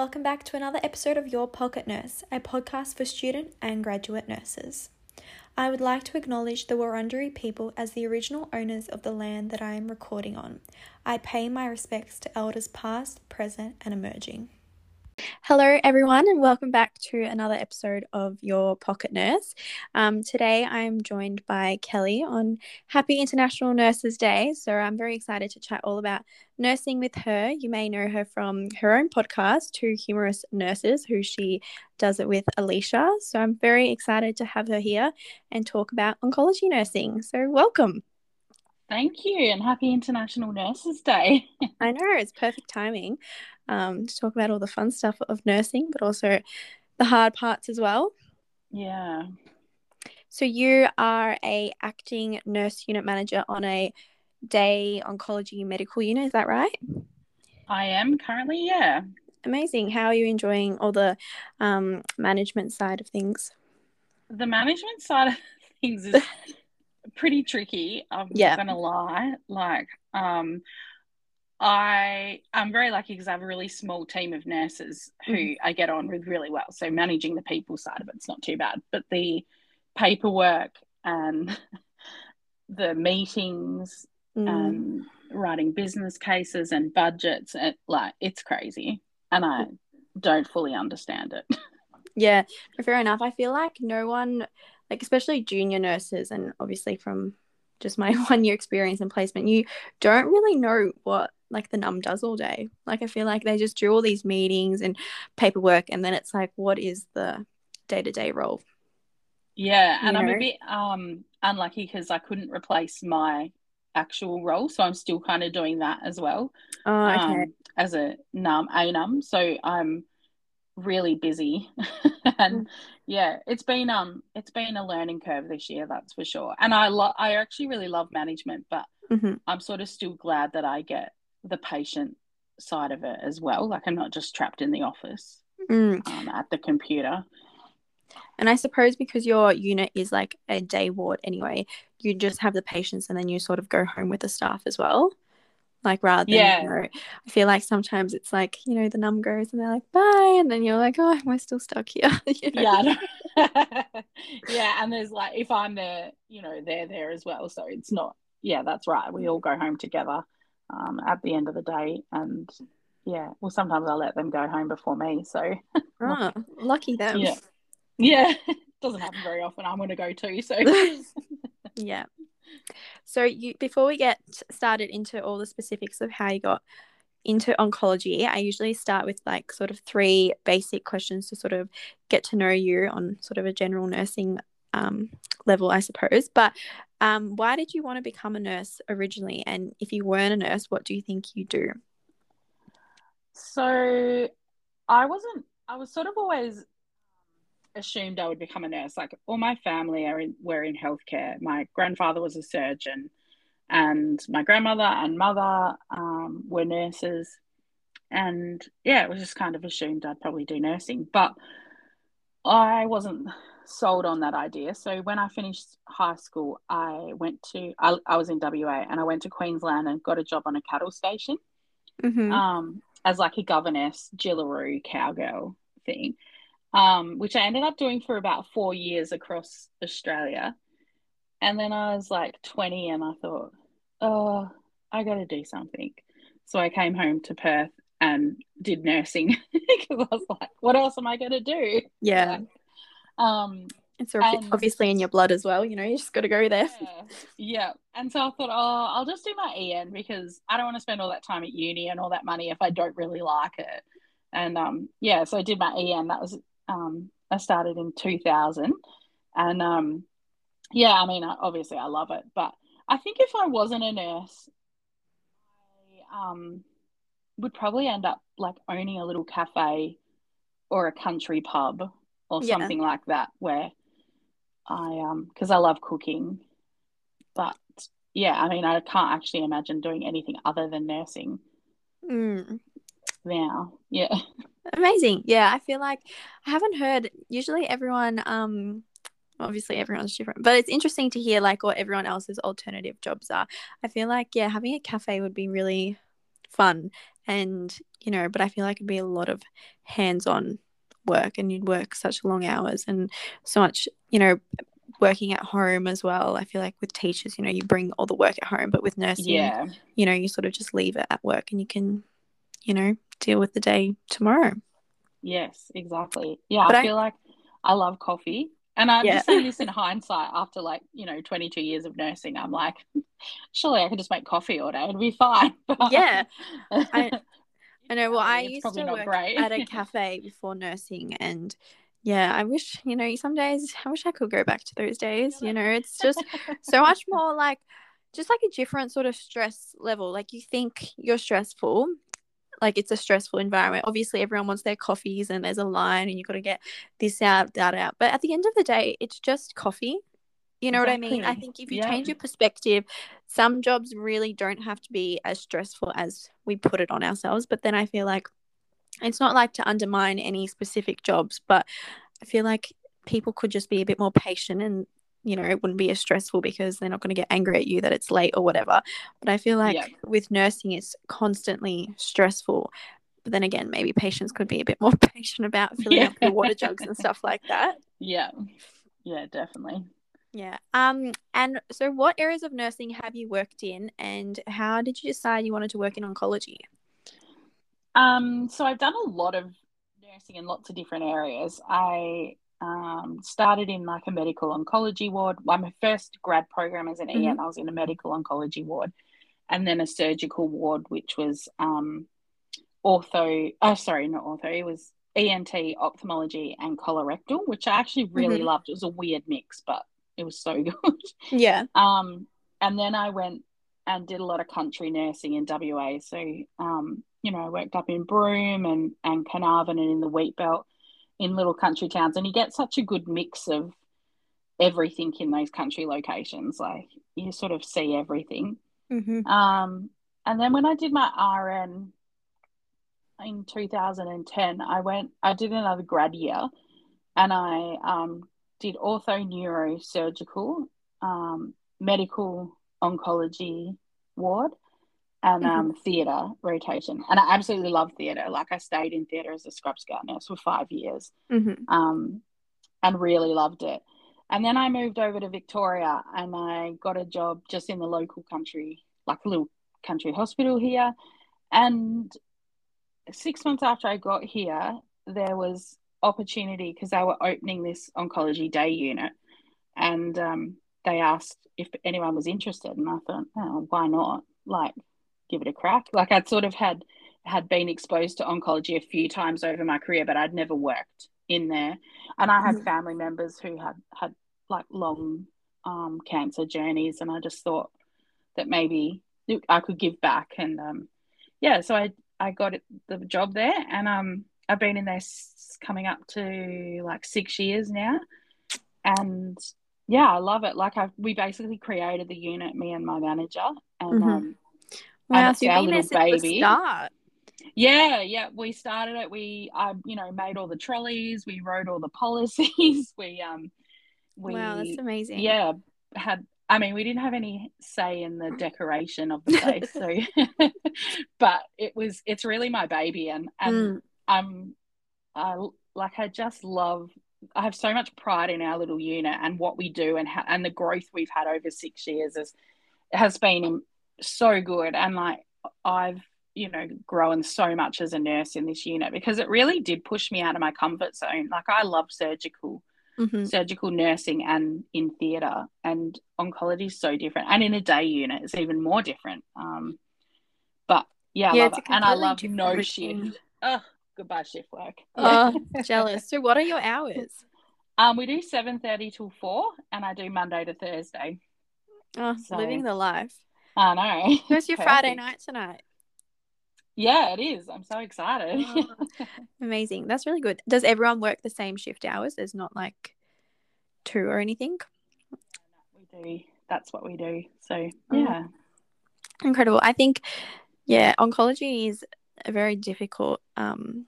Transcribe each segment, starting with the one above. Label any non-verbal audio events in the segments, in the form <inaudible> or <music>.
Welcome back to another episode of Your Pocket Nurse, a podcast for student and graduate nurses. I would like to acknowledge the Wurundjeri people as the original owners of the land that I am recording on. I pay my respects to elders past, present, and emerging. Hello, everyone, and welcome back to another episode of Your Pocket Nurse. Um, today, I'm joined by Kelly on Happy International Nurses Day. So, I'm very excited to chat all about nursing with her. You may know her from her own podcast, Two Humerus Nurses, who she does it with Alicia. So, I'm very excited to have her here and talk about oncology nursing. So, welcome. Thank you, and happy International Nurses Day. <laughs> I know it's perfect timing um, to talk about all the fun stuff of nursing, but also the hard parts as well. Yeah. So you are a acting nurse unit manager on a day oncology medical unit, is that right? I am currently, yeah. Amazing. How are you enjoying all the um, management side of things? The management side of things is <laughs> pretty tricky. I'm yeah. not gonna lie. Like, um, I I'm very lucky because I have a really small team of nurses who mm-hmm. I get on with really well. So managing the people side of it's not too bad, but the paperwork and <laughs> the meetings mm. and writing business cases and budgets, it, like it's crazy, and I don't fully understand it. <laughs> Yeah, fair enough. I feel like no one, like especially junior nurses, and obviously from just my <laughs> one year experience in placement, you don't really know what like the num does all day. Like I feel like they just do all these meetings and paperwork and then it's like what is the day to day role? Yeah, and you I'm a bit um unlucky because I couldn't replace my actual role, so I'm still kind of doing that as well. Oh, okay. Um, as a num a num, so I'm really busy, <laughs> and mm. yeah, it's been um it's been a learning curve this year, that's for sure. And I love I actually really love management, but mm-hmm. I'm sort of still glad that I get the patient side of it as well. Like I'm not just trapped in the office mm. um, at the computer. And I suppose because your unit is like a day ward anyway, you just have the patients and then you sort of go home with the staff as well. Like rather than, yeah. you know, I feel like sometimes it's like, you know, the num goes and they're like, bye. And then you're like, oh, am I still stuck here? <laughs> you know? Yeah. <laughs> yeah. And there's like, if I'm there, you know, they're there as well. So it's not, yeah, that's right. We all go home together um, at the end of the day. And yeah, well, sometimes I let them go home before me. So, oh, <laughs> lucky them. Yeah. Yeah. <laughs> Doesn't happen very often. I'm going to go too. So, <laughs> yeah. So, you before we get started into all the specifics of how you got into oncology, I usually start with like sort of three basic questions to sort of get to know you on sort of a general nursing um, level, I suppose. But um, why did you want to become a nurse originally? And if you weren't a nurse, what do you think you do? So I wasn't, I was sort of always assumed I would become a nurse. Like all my family are in, were in healthcare. My grandfather was a surgeon, and my grandmother and mother um, were nurses. And yeah, it was just kind of assumed I'd probably do nursing. But I wasn't sold on that idea. So when I finished high school, I went to I, I was in WA and I went to Queensland and got a job on a cattle station mm-hmm. um, as like a governess, Jillaroo cowgirl thing, um, which I ended up doing for about four years across Australia. And then I was like 20 and I thought, oh, I got to do something. So I came home to Perth and did nursing <laughs> because I was like, what else am I going to do? Yeah. Like, um, it's obviously in your blood as well, you know, you just got to go there. Yeah. yeah. And so I thought, oh, I'll just do my EN because I don't want to spend all that time at uni and all that money if I don't really like it. And um, yeah, so I did my EN. That was, um, I started in 2000. And um, yeah, I mean, obviously I love it. But I think if I wasn't a nurse, I um, would probably end up like owning a little cafe or a country pub or yeah. something like that where I um because I love cooking but yeah I mean I can't actually imagine doing anything other than nursing mm. now yeah amazing yeah I feel like I haven't heard usually everyone um obviously everyone's different but it's interesting to hear like what everyone else's alternative jobs are I feel like yeah having a cafe would be really fun and you know, but I feel like it'd be a lot of hands on work and you'd work such long hours and so much, you know, working at home as well. I feel like with teachers, you know, you bring all the work at home, but with nursing, Yeah. you know, you sort of just leave it at work and you can, you know, deal with the day tomorrow. Yes, exactly. Yeah, But I I- feel like I love coffee. And I'm Yeah. just saying this in hindsight after like, you know, 22 years of nursing. I'm like, <laughs> surely I could just make coffee all day and be fine. But <laughs> Yeah. I- <laughs> I know. Well, I it's used to work great. at a <laughs> cafe before nursing, and yeah, I wish you know some days I wish I could go back to those days. You know, it's <laughs> just so much more like just like a different sort of stress level. Like you think you're stressful, like it's a stressful environment. Obviously, everyone wants their coffees, and there's a line, and you've got to get this out, that out. But at the end of the day, it's just coffee. You know what I mean? I think if you Yeah. change your perspective, some jobs really don't have to be as stressful as we put it on ourselves. But then I feel like it's not like to undermine any specific jobs, but I feel like people could just be a bit more patient and you know it wouldn't be as stressful because they're not going to get angry at you that it's late or whatever. But I feel like Yeah. with nursing, it's constantly stressful. But then again, maybe patients could be a bit more <laughs> patient about filling up the water jugs and stuff like that. <laughs> Yeah. Yeah, definitely. Yeah. Um. And so, what areas of nursing have you worked in, and how did you decide you wanted to work in oncology? Um, so I've done a lot of nursing in lots of different areas. I um, started in like a medical oncology ward. Well, my first grad program as an Mhm. EN, I was in a medical oncology ward, and then a surgical ward, which was um, ortho. Oh, sorry, not ortho. It was ENT, ophthalmology, and colorectal, which I actually really Mhm. loved. It was a weird mix, but it was so <laughs> good. Yeah. Um, and then I went and did a lot of country nursing in WA. So, um, you know, I worked up in Broome and, and Carnarvon and in the Wheat Belt in little country towns. And you get such a good mix of everything in those country locations. Like you sort of see everything. Mm-hmm. Um, and then when I did my RN in 2010, I went, I did another grad year and I um, did ortho neurosurgical, um, medical oncology ward, and um, theatre rotation. And I absolutely love theatre. Like I stayed in theatre as a scrub scout nurse for five years Mm-hmm. um, and really loved it. And then I moved over to Victoria and I got a job just in the local country, like a little country hospital here. And six months after I got here, there was opportunity because they were opening this oncology day unit. And um, they asked if anyone was interested. And I thought, oh, why not? Like, give it a crack. Like, I'd sort of had had been exposed to oncology a few times over my career, but I'd never worked in there. And I had Mhm. family members who had had like long um, cancer journeys, and I just thought that maybe I could give back. And um, yeah, so I I got the job there, and um, I've been in there s- coming up to like six years now, and yeah, I love it. Like I, we basically created the unit, me and my manager, and Mhm. um, Wow. it's So our little the baby. start. yeah, yeah, we started it. We, I, you know, made all the trolleys. We wrote all the policies. <laughs> We, um, we, wow, that's amazing. yeah, had. I mean, we didn't have any say in the decoration of the <laughs> place, so, <laughs> but it was. It's really my baby, and and Mm. I'm, I like. I just love. I have so much pride in our little unit and what we do, and how, and the growth we've had over six years is has been so good, and like I've you know grown so much as a nurse in this unit because it really did push me out of my comfort zone. Like I love surgical Mhm. surgical nursing and in theatre and oncology is so different and in a day unit it's even more different um but yeah, Yeah, I love it. and i love no routine. shift oh goodbye shift work <laughs> Oh, <laughs> jealous. So, what are your hours? um we do 7.30 till 4 and i do monday to thursday Oh, So- living the life. i know <laughs> Where's your Friday night tonight? yeah it is i'm so excited Oh, amazing. That's really good. Does everyone work the same shift hours? There's not like two or anything. we do that's what we do so Mm. yeah Incredible. I think, yeah, oncology is a very difficult um,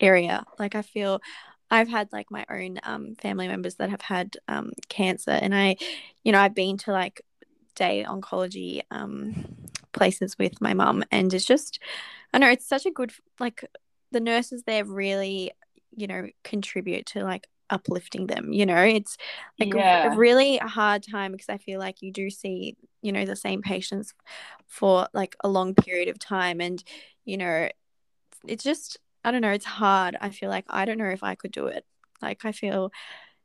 area. Like, I feel I've had like my own um, family members that have had um, cancer, and I, you know, I've been to like day oncology um, places with my mum, and it's just, I know it's such a good like the nurses there really, you know, contribute to like uplifting them you know it's like yeah. a really hard time because i feel like you do see you know the same patients for like a long period of time and you know it's just i don't know it's hard i feel like i don't know if i could do it like i feel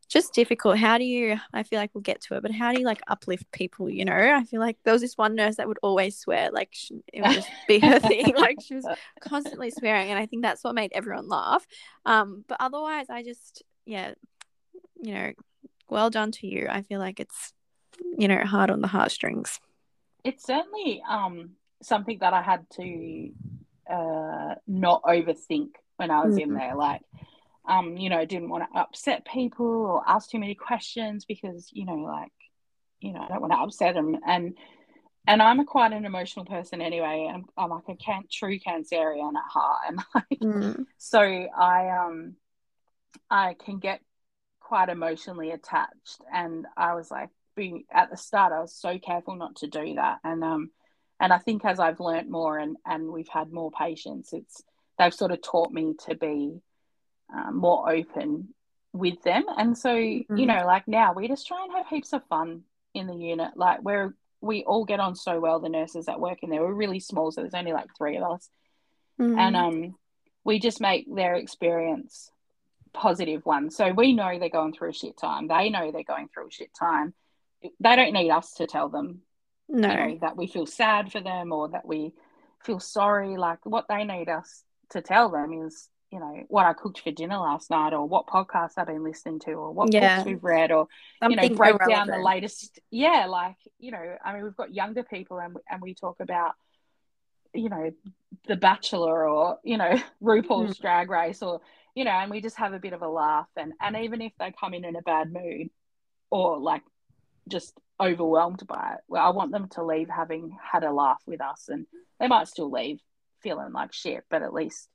just difficult. How do you, I feel like we'll get to it, but how do you like uplift people? You know, I feel like there was this one nurse that would always swear, like she, it would just be her thing. <laughs> Like she was <laughs> constantly swearing. And I think that's what made everyone laugh. Um, but otherwise, I just, yeah, you know, well done to you. I feel like it's, you know, hard on the heartstrings. It's certainly um, something that I had to uh, not overthink when I was mm-hmm. in there. Like, um, you know, didn't want to upset people or ask too many questions because, you know, like, you know, I don't want to upset them. And and I'm a quite an emotional person anyway. I'm, I'm like a can, true Cancerian at heart, <laughs> and like, mm. so I um I can get quite emotionally attached, and I was like, being at the start, I was so careful not to do that, and um, and I think as I've learnt more and and we've had more patience, it's they've sort of taught me to be um, more open with them. And so, mm-hmm. you know, like now we just try and have heaps of fun in the unit. Like we're we all get on so well, the nurses that work in there. We're really small, so there's only like three of us. Mm-hmm. And um we just make their experience positive one. So we know they're going through a shit time. They know they're going through a shit time. They don't need us to tell them no. You know, that we feel sad for them or that we feel sorry. Like what they need us to tell them is you know what I cooked for dinner last night, or what podcasts I've been listening to, or what yeah. books we've read, or Something you know break irrelevant. down the latest. Yeah, like you know, I mean, we've got younger people, and and we talk about you know The Bachelor, or you know <laughs> RuPaul's mm. Drag Race, or you know, and we just have a bit of a laugh, and and even if they come in in a bad mood, or like just overwhelmed by it, well, I want them to leave having had a laugh with us, and they might still leave feeling like shit, but at least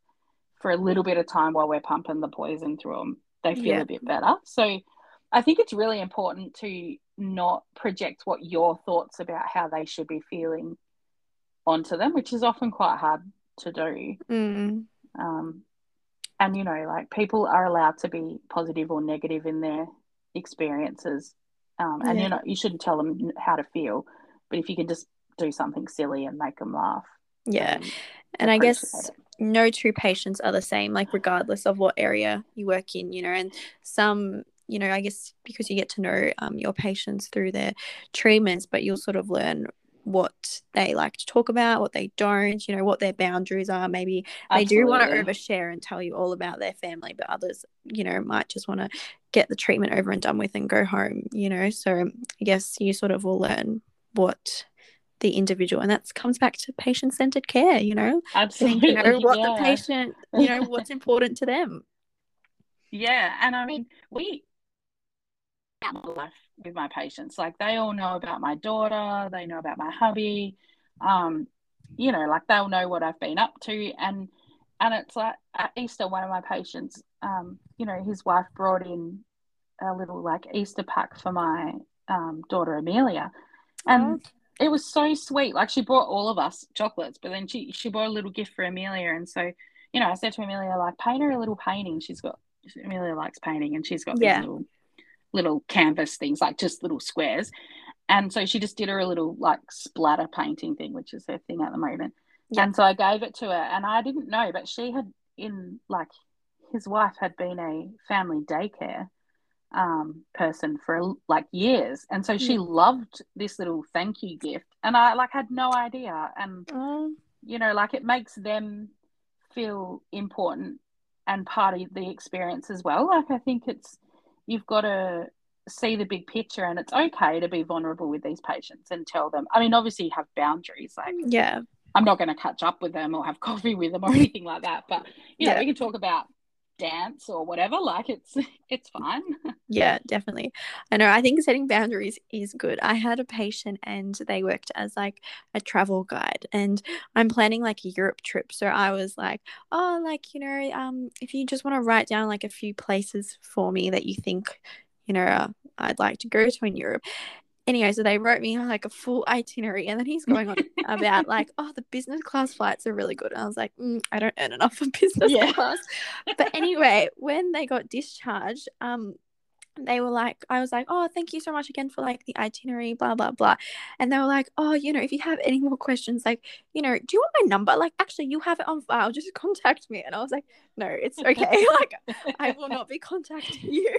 for a little bit of time while we're pumping the poison through them, they feel yeah. a bit better. So I think it's really important to not project what your thoughts about how they should be feeling onto them, which is often quite hard to do. Mm. Um, and you know, like people are allowed to be positive or negative in their experiences, um, and yeah. you know, you shouldn't tell them how to feel, but if you can just do something silly and make them laugh, yeah, and I guess it no two patients are the same, like regardless of what area you work in, you know, and some, you know, I guess because you get to know um, your patients through their treatments, but you'll sort of learn what they like to talk about, what they don't, you know, what their boundaries are. Maybe Absolutely. they do want to overshare and tell you all about their family, but others, you know, might just want to get the treatment over and done with and go home, you know. So I guess you sort of will learn what the individual and that comes back to patient centered care you know <laughs> absolutely you know what yeah. the patient you know what's <laughs> important to them yeah and i mean we life with my patients like they all know about my daughter they know about my hubby um you know like they'll know what i've been up to and and it's like at easter one of my patients um you know his wife brought in a little like easter pack for my um, daughter amelia and oh it was so sweet. Like she brought all of us chocolates, but then she she brought a little gift for Amelia, and so you know I said to Amelia like paint her a little painting. She's got Amelia likes painting, and she's got yeah. little little canvas things like just little squares, and so she just did her a little like splatter painting thing, which is her thing at the moment. And so I gave it to her, and I didn't know, but she had in like his wife had been a family daycare um, person for like years, and so she loved this little thank you gift, and I like had no idea, and mm. you know, like it makes them feel important and part of the experience as well. Like I think it's you've got to see the big picture, and it's okay to be vulnerable with these patients and tell them. I mean, obviously, you have boundaries, like yeah. I'm not going to catch up with them or have <laughs> coffee with them or anything like that. But you know, yeah. we can talk about dance or whatever like it's <laughs> it's fine yeah definitely. I know i think setting boundaries is good. I had a patient and they worked as like a travel guide and i'm planning like a europe trip. So i was like oh like you know um if you just want to write down like a few places for me that you think you know uh, i'd like to go to in europe anyway, so they wrote me like a full itinerary, and then he's going on about <laughs> like, oh, the business class flights are really good. And I was like, mm, I don't earn enough for <laughs> business Yeah. class. But anyway, when they got discharged, um, they were like, I was like, oh, thank you so much again for like the itinerary, blah blah blah, and they were like, oh, you know, if you have any more questions, like, you know, do you want my number? Like, actually, you have it on file. Just <laughs> contact me. And I was like, no, it's okay. like, I will not be contacting you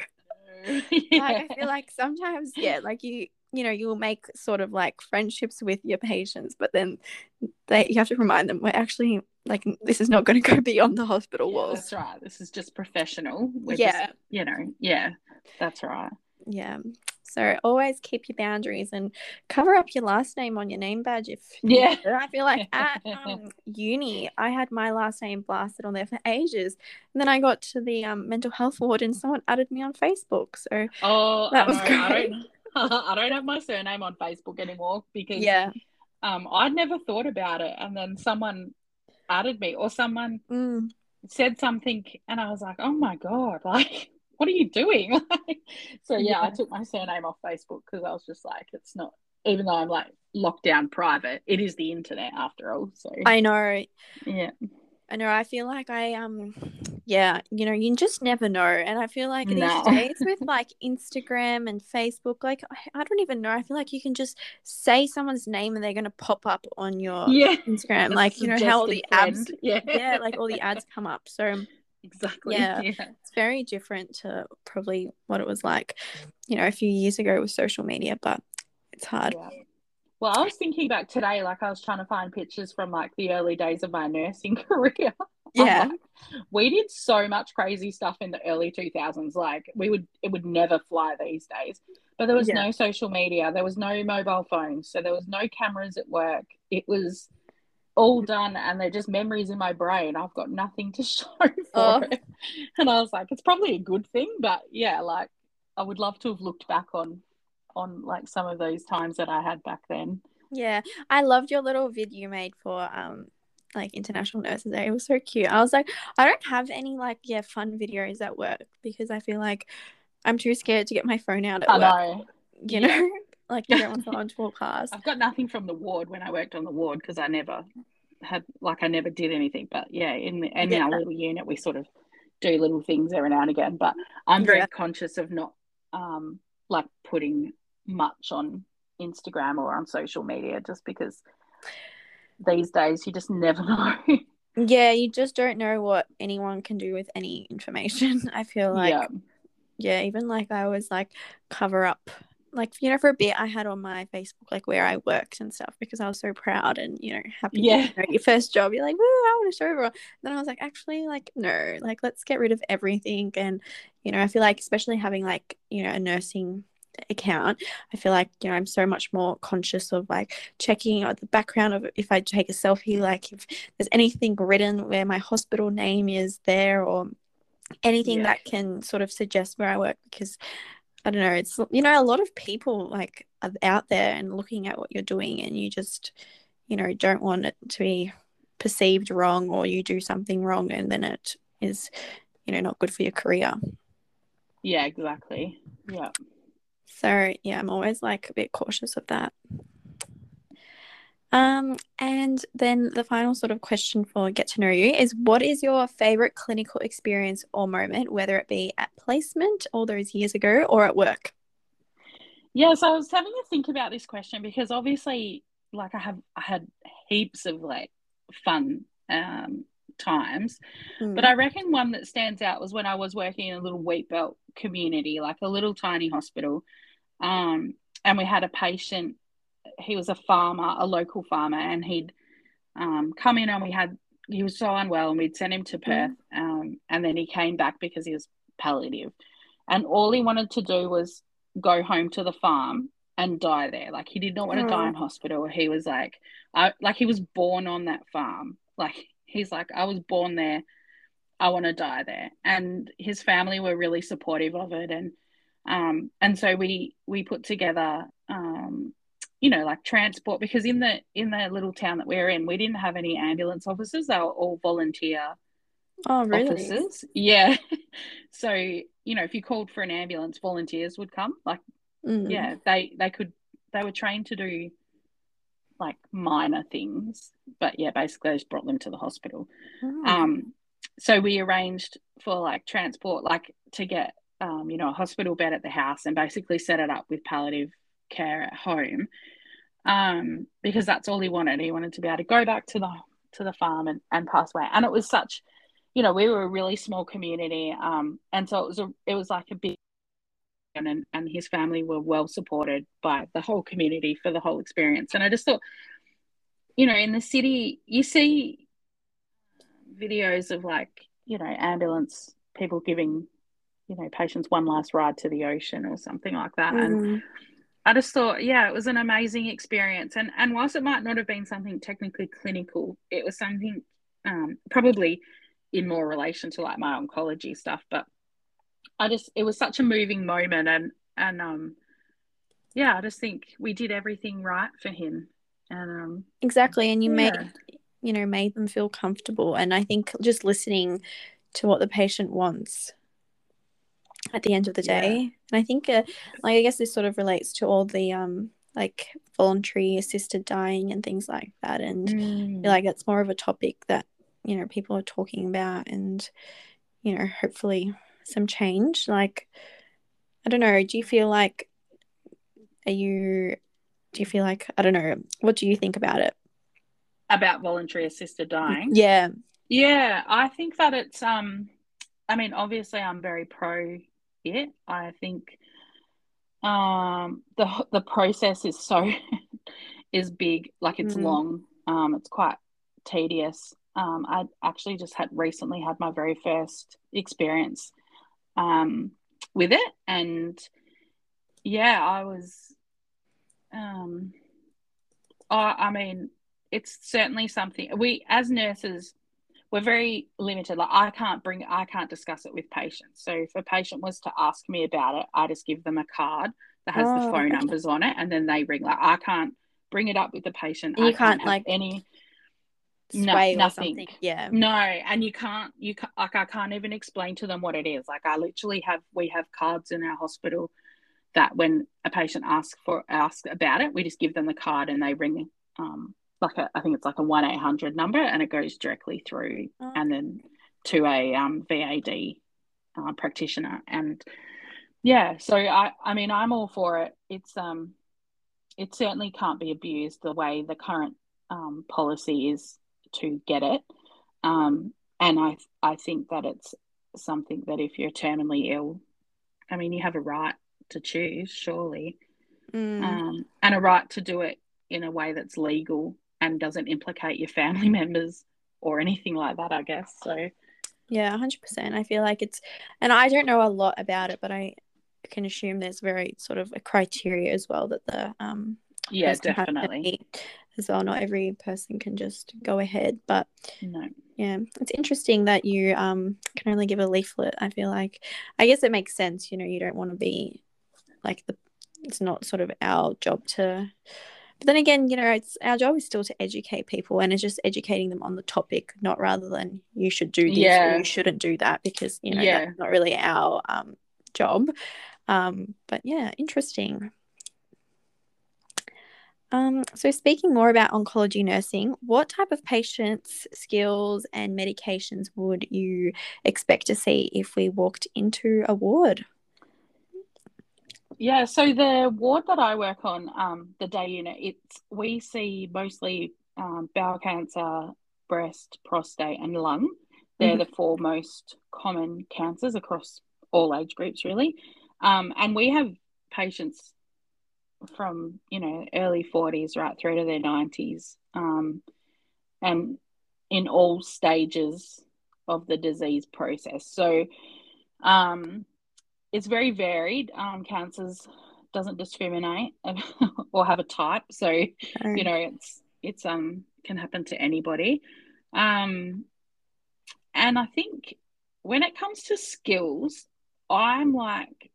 yeah. like I feel like sometimes, yeah, like you, you know, you'll make sort of like friendships with your patients, but then they you have to remind them we're actually like this is not going to go <laughs> beyond the hospital Yeah, walls. that's right. This is just professional. We're Yeah. just, you know, yeah, that's right. Yeah. So always keep your boundaries and cover up your last name on your name badge if Yeah. I feel like at <laughs> um, uni I had my last name blasted on there for ages, and then I got to the um, mental health ward and someone added me on Facebook. So Oh, That I was know. Great. <laughs> I don't have my surname on Facebook anymore because yeah, um, I'd never thought about it, and then someone added me or someone mm, said something, and I was like, oh my god, like. <laughs> What are you doing? <laughs> so yeah, I took my surname off Facebook because I was just like, it's not. Even though I'm like locked down private, it is the internet after all. So I know. yeah, I know. I feel like I um, yeah, you know, you just never know, and I feel like No. these days with like Instagram and Facebook, like I, don't even know. I feel like you can just say someone's name and they're gonna pop up on your yeah. Instagram, like you know how all the ads. Yeah, yeah, like all the <laughs> ads come up. So exactly. Yeah. yeah. it's very different to probably what it was like, you know, a few years ago with social media, but it's hard. Yeah. Well, I was thinking back today, like I was trying to find pictures from like the early days of my nursing <laughs> career. Yeah, like, we did so much crazy stuff in the early 2000s. Like we would, it would never fly these days. But there was Yeah. no social media, there was no mobile phones, so there was no cameras at work. It was all done, and they're just memories in my brain. I've got nothing to <laughs> show for Oh. it. And I was like, it's probably a good thing, but yeah, like I would love to have looked back on on like some of those times that I had back then. Yeah, I loved your little vid you made for um like International Nurses Day. It was so cute. I was like, I don't have any like yeah fun videos at work because I feel like I'm too scared to get my phone out at I work. know. You Yeah. know, <laughs> like you don't want someone to walk <laughs> past. I've got nothing from the ward when I worked on the ward because I never had like I never did anything. But yeah, in the, in Yeah. our little unit we sort of do little things every now and again. But I'm very Yeah. conscious of not um like putting much on Instagram or on social media just because these days you just never <laughs> know. Yeah, you just don't know what anyone can do with any information. <laughs> I feel like yeah. yeah, even like I was like cover up like you know for a bit I had on my Facebook like where I worked and stuff because I was so proud and you know happy Yeah. you know, your first job you're like woo I want to show everyone then I was like actually like no like let's get rid of everything and you know I feel like especially having like you know a nursing account I feel like you know I'm so much more conscious of like checking out the background of if I take a selfie like if there's anything written where my hospital name is there or anything Yeah. that can sort of suggest where I work because I don't know it's you know a lot of people like are out there and looking at what you're doing and you just you know don't want it to be perceived wrong or you do something wrong and then it is you know not good for your career Yeah, exactly. Yeah. So yeah I'm always like a bit cautious of that. Um and then the final sort of question for get to know you is what is your favorite clinical experience or moment whether it be at placement all those years ago or at work? Yeah, so I was having to think about this question because obviously, like I have, I had heaps of like fun um, times, Mm. but I reckon one that stands out was when I was working in a little wheat belt community, like a little tiny hospital, um, and we had a patient. He was a farmer, a local farmer, and he'd um, come in and we had. He was so unwell, and we'd sent him to Perth, um, and then he came back because he was palliative, and all he wanted to do was go home to the farm and die there. Like he did not want to die Oh. in hospital. He was like, I like he was born on that farm. Like he's like, I was born there. I want to die there. And his family were really supportive of it. And um and so we we put together um you know like transport because in the in the little town that we are in we didn't have any ambulance officers they were all volunteer oh really officers yeah <laughs> so you know if you called for an ambulance volunteers would come like Mm. yeah they they could they were trained to do like minor things, but yeah, basically I just brought them to the hospital. Oh. Um, so we arranged for like transport, like to get um, you know, a hospital bed at the house and basically set it up with palliative care at home. Um, because that's all he wanted. He wanted to be able to go back to the to the farm and, and pass away. And it was such, you know, we were a really small community. Um, and so it was a it was like a big and and his family were well supported by the whole community for the whole experience. And I just thought, you know, in the city you see videos of like, you know, ambulance people giving you know patients one last ride to the ocean or something like that Mm. and i just thought yeah it was an amazing experience and and whilst it might not have been something technically clinical it was something um, probably in more relation to like my oncology stuff but i just it was such a moving moment and and um yeah i just think we did everything right for him and um Exactly. And you yeah. made you know, made them feel comfortable. And I think just listening to what the patient wants at the end of the Yeah. day. And I think, uh, like, I guess this sort of relates to all the, um, like voluntary assisted dying and things like that. And Mm. Like that's more of a topic that, you know, people are talking about and, you know, hopefully some change. Like, I don't know, do you feel like, are you, do you feel like, I don't know, what do you think about it? about voluntary assisted dying Yeah. Yeah, I think that it's um I mean obviously I'm very pro it. I think um the the process is so <laughs> is big, like it's Mm. long. Um it's quite tedious. Um I actually just had recently had my very first experience um with it. And yeah, I was um I I mean it's certainly something we as nurses we're very limited. Like i can't bring i can't discuss it with patients. So if a patient was to ask me about it i just give them a card that has Oh, the phone okay. numbers on it and then they ring. Like i can't bring it up with the patient. And I you can't, have like, any No, Sway or nothing. something. Yeah. no and you can't you ca like i can't even explain to them what it is like i literally have we have cards in our hospital that when a patient asks for asks about it we just give them the card and they ring um like a, I think it's like a one eight hundred number, and it goes directly through, Oh. and then to a um, VAD uh, practitioner. And yeah, so I I mean I'm all for it. It's um it certainly can't be abused the way the current um, policy is to get it. Um, and I I think that it's something that if you're terminally ill, I mean you have a right to choose, surely Mm. um, and a right to do it in a way that's legal and doesn't implicate your family <laughs> members or anything like that, I guess. So, Yeah, 100%. I feel like it's, and I don't know a lot about it, but I can assume there's very sort of a criteria as well that the um yeah, person has to definitely. As well. Not every person can just go ahead, but No. yeah, it's interesting that you um can only give a leaflet. I feel like, I guess it makes sense. You know, you don't want to be like the. It's not sort of our job to. But then again, you know, it's our job is still to educate people, and it's just educating them on the topic, not rather than you should do this or you shouldn't do that, because you know Yeah. that's not really our um job. Um, but yeah, interesting. Um, so speaking more about oncology nursing, what type of patients, skills, and medications would you expect to see if we walked into a ward? Yeah, so the ward that I work on, um, the day unit, it's we see mostly um, bowel cancer, breast, prostate, and lung. They're the four most common cancers across all age groups, really. Um, and we have patients from you know early forties right through to their nineties, um, and in all stages of the disease process. So. Um, it's very varied. Um, cancers doesn't discriminate <laughs> or have a type, so you know it's it's um can happen to anybody. Um, and I think when it comes to skills, I'm like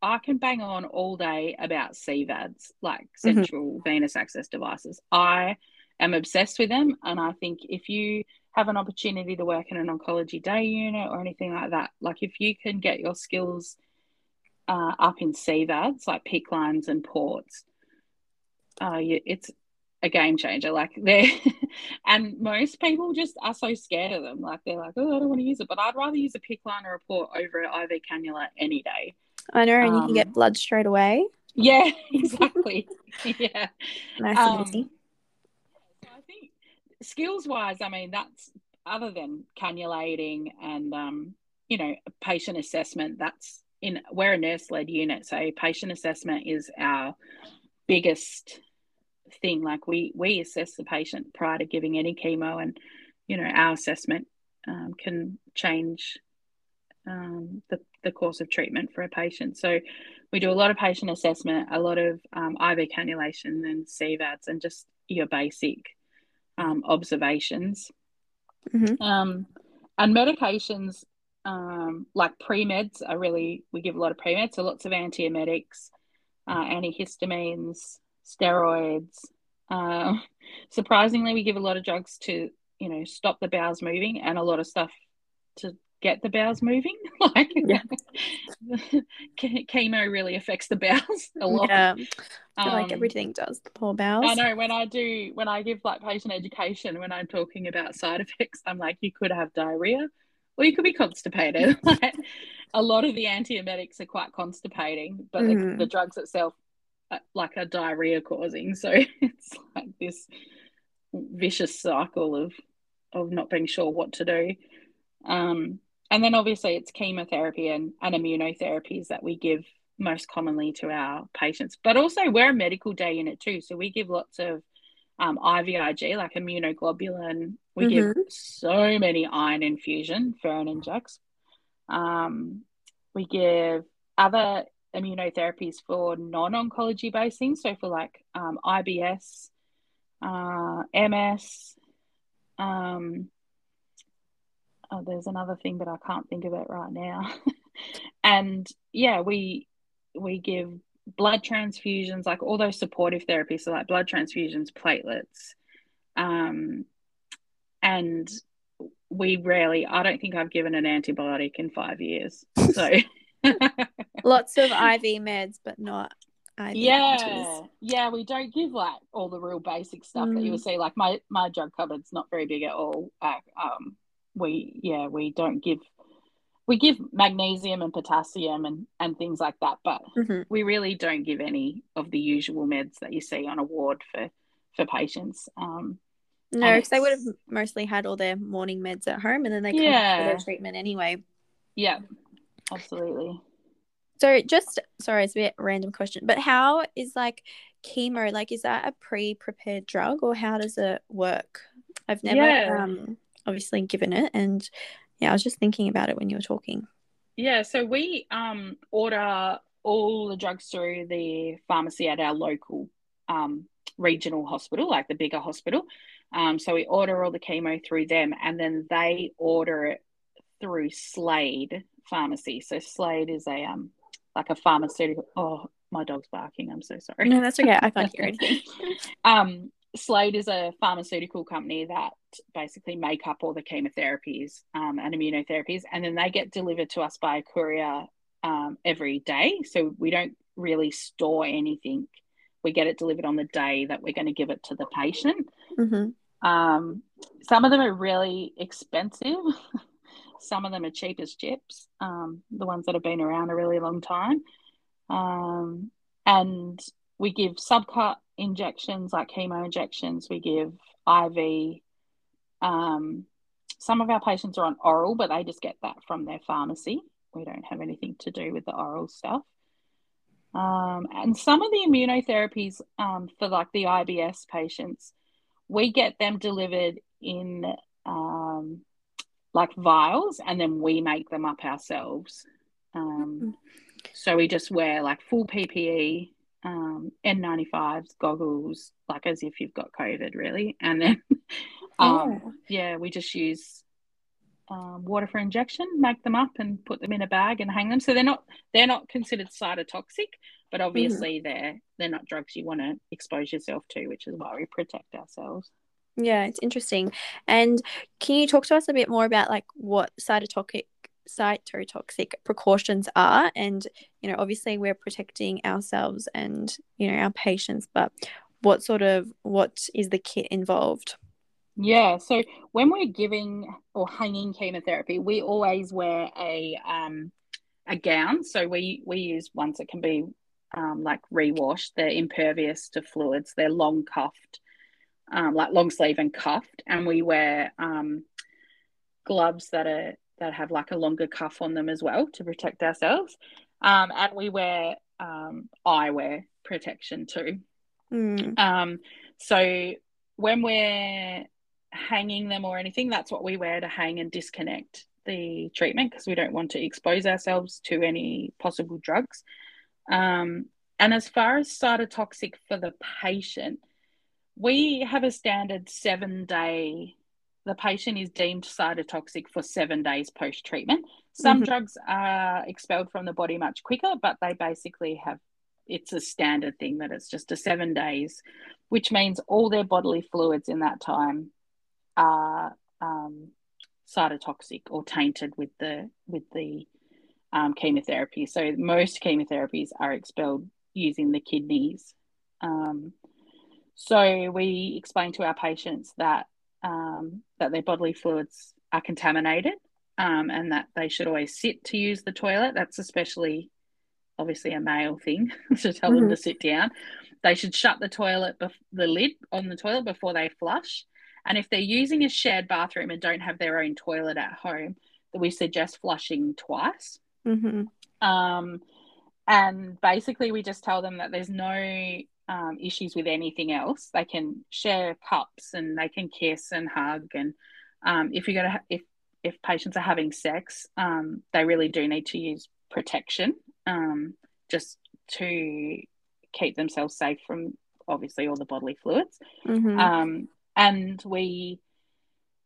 I can bang on all day about CVADs, like central venous access devices. I am obsessed with them, and I think if you have an opportunity to work in an oncology day unit or anything like that, like if you can get your skills uh, up in CVADs, like PICC lines and ports, uh, it's a game changer. Like <laughs> they and most people just are so scared of them. Like they're like, oh, I don't want to use it. But I'd rather use a PICC line or a port over an IV cannula any day. I know, and Um, you can get blood straight away. Yeah, <laughs> <laughs> exactly. yeah. Nice Um, and easy. I think skills wise, I mean, that's other than cannulating and um, you know, patient assessment, that's in we're a nurse led unit. So patient assessment is our biggest thing. Like we we assess the patient prior to giving any chemo and you know, our assessment um, can change um, the, the course of treatment for a patient. So we do a lot of patient assessment, a lot of um, IV cannulation and CVADs, and just your basic um, observations. Mhm. Um, and medications um, like pre meds are really, we give a lot of pre meds, so lots of antiemetics, uh, antihistamines, steroids. Uh, <laughs> surprisingly, we give a lot of drugs to, you know, stop the bowels moving and a lot of stuff to get the bowels moving. <laughs> like, Yeah. <laughs> chemo really affects the bowels a lot. Yeah, I feel like Um, everything does. The poor bowels. I know when I do when I give like patient education when I'm talking about side effects, I'm like you could have diarrhea or you could be constipated. <laughs> like, a lot of the antiemetics are quite constipating, but Mhm. the, the drugs itself are, like are diarrhea causing. So it's like this vicious cycle of of not being sure what to do. Um, and then obviously it's chemotherapy and, and immunotherapies that we give most commonly to our patients. But also we're a medical day unit too. So we give lots of um, IVIG, like immunoglobulin. We give so many iron infusion, Ferinjects. Um, we give other immunotherapies for non-oncology based things. So for like um, IBS, uh, MS, um, oh, there's another thing, but I can't think of it right now. <laughs> and yeah, we we give blood transfusions, like all those supportive therapies, so like blood transfusions, platelets, um, and we rarely. I don't think I've given an antibiotic in five years. So <laughs> Lots of IV meds, but not IV yeah yeah we don't give like all the real basic stuff that you Mm. would see like my my drug cupboard's not very big at all uh, um we yeah we don't give we give magnesium and potassium and and things like that but Mhm. we really don't give any of the usual meds that you see on a ward for for patients um No, because they would have mostly had all their morning meds at home, and then they come for Yeah. their treatment anyway. yeah absolutely So, just sorry, it's a bit random question, but how is like chemo? Like, is that a pre-prepared drug, or how does it work? I've never Yeah. um obviously given it, and yeah, I was just thinking about it when you were talking. Yeah, so we um, order all the drugs through the pharmacy at our local um, regional hospital, like the bigger hospital. Um, so we order all the chemo through them, and then they order it through Slade Pharmacy. So Slade is a um, like a pharmaceutical. Oh, my dog's barking. I'm so sorry. No, that's okay. I can't <laughs> hear anything. <laughs> Um, Slade is a pharmaceutical company that basically make up all the chemotherapies um, and immunotherapies, and then they get delivered to us by a courier um, every day. So we don't really store anything. We get it delivered on the day that we're going to give it to the patient. hmm Um, some of them are really expensive. <laughs> some of them are cheap as chips. Um, the ones that have been around a really long time. Um, and we give subcut injections like chemo injections. We give IV. Um, some of our patients are on oral, but they just get that from their pharmacy. We don't have anything to do with the oral stuff. Um, and some of the immunotherapies um, for like the IBS patients, we get them delivered in um, like vials and then we make them up ourselves. Um, so we just wear like full PPE, um, N95s, goggles, like as if you've got COVID, really. And then, <laughs> um, yeah, we just use um, water for injection, make them up and put them in a bag and hang them. So they're not they're not considered cytotoxic, but obviously they're they're not drugs you want to expose yourself to, which is why we protect ourselves. Yeah, it's interesting. And can you talk to us a bit more about like what cytotoxic cytotoxic precautions are? And you know, obviously we're protecting ourselves and you know our patients, but what sort of what is the kit involved? Yeah, so when we're giving or hanging chemotherapy, we always wear a um, a gown. So we we use ones that can be um, like rewashed. They're impervious to fluids. They're long cuffed, um, like long sleeve and cuffed, and we wear um, gloves that are that have like a longer cuff on them as well to protect ourselves. Um, and we wear um, eyewear protection too. Mm. Um, so when we're hanging them or anything, that's what we wear to hang and disconnect the treatment because we don't want to expose ourselves to any possible drugs. Um, and as far as cytotoxic for the patient, we have a standard seven day, the patient is deemed cytotoxic for seven days post treatment. Some mm-hmm. drugs are expelled from the body much quicker, but they basically have it's a standard thing that it's just a seven days, which means all their bodily fluids in that time are um, cytotoxic or tainted with the with the um, chemotherapy. So most chemotherapies are expelled using the kidneys. Um, so we explain to our patients that um, that their bodily fluids are contaminated um, and that they should always sit to use the toilet. That's especially obviously a male thing <laughs> to tell mm-hmm. them to sit down. They should shut the toilet, bef- the lid on the toilet before they flush. And if they're using a shared bathroom and don't have their own toilet at home, that we suggest flushing twice. Mm-hmm. Um, and basically, we just tell them that there's no um, issues with anything else. They can share cups and they can kiss and hug. And um, if you're gonna if if patients are having sex, um, they really do need to use protection um, just to keep themselves safe from obviously all the bodily fluids. Mm-hmm. Um, and we,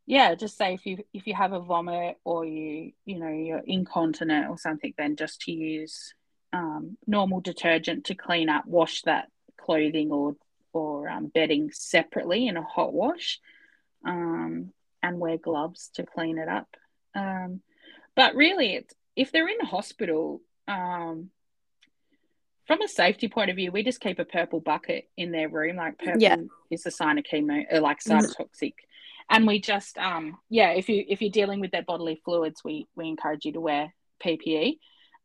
yeah, just say if you if you have a vomit or you you know you're incontinent or something, then just to use um, normal detergent to clean up, wash that clothing or or um, bedding separately in a hot wash, um, and wear gloves to clean it up. Um, but really, it's if they're in the hospital, um, from a safety point of view, we just keep a purple bucket in their room. Like purple yeah. is a sign of chemo, or uh, like cytotoxic. And we just, um, yeah, if you if you're dealing with their bodily fluids, we we encourage you to wear PPE.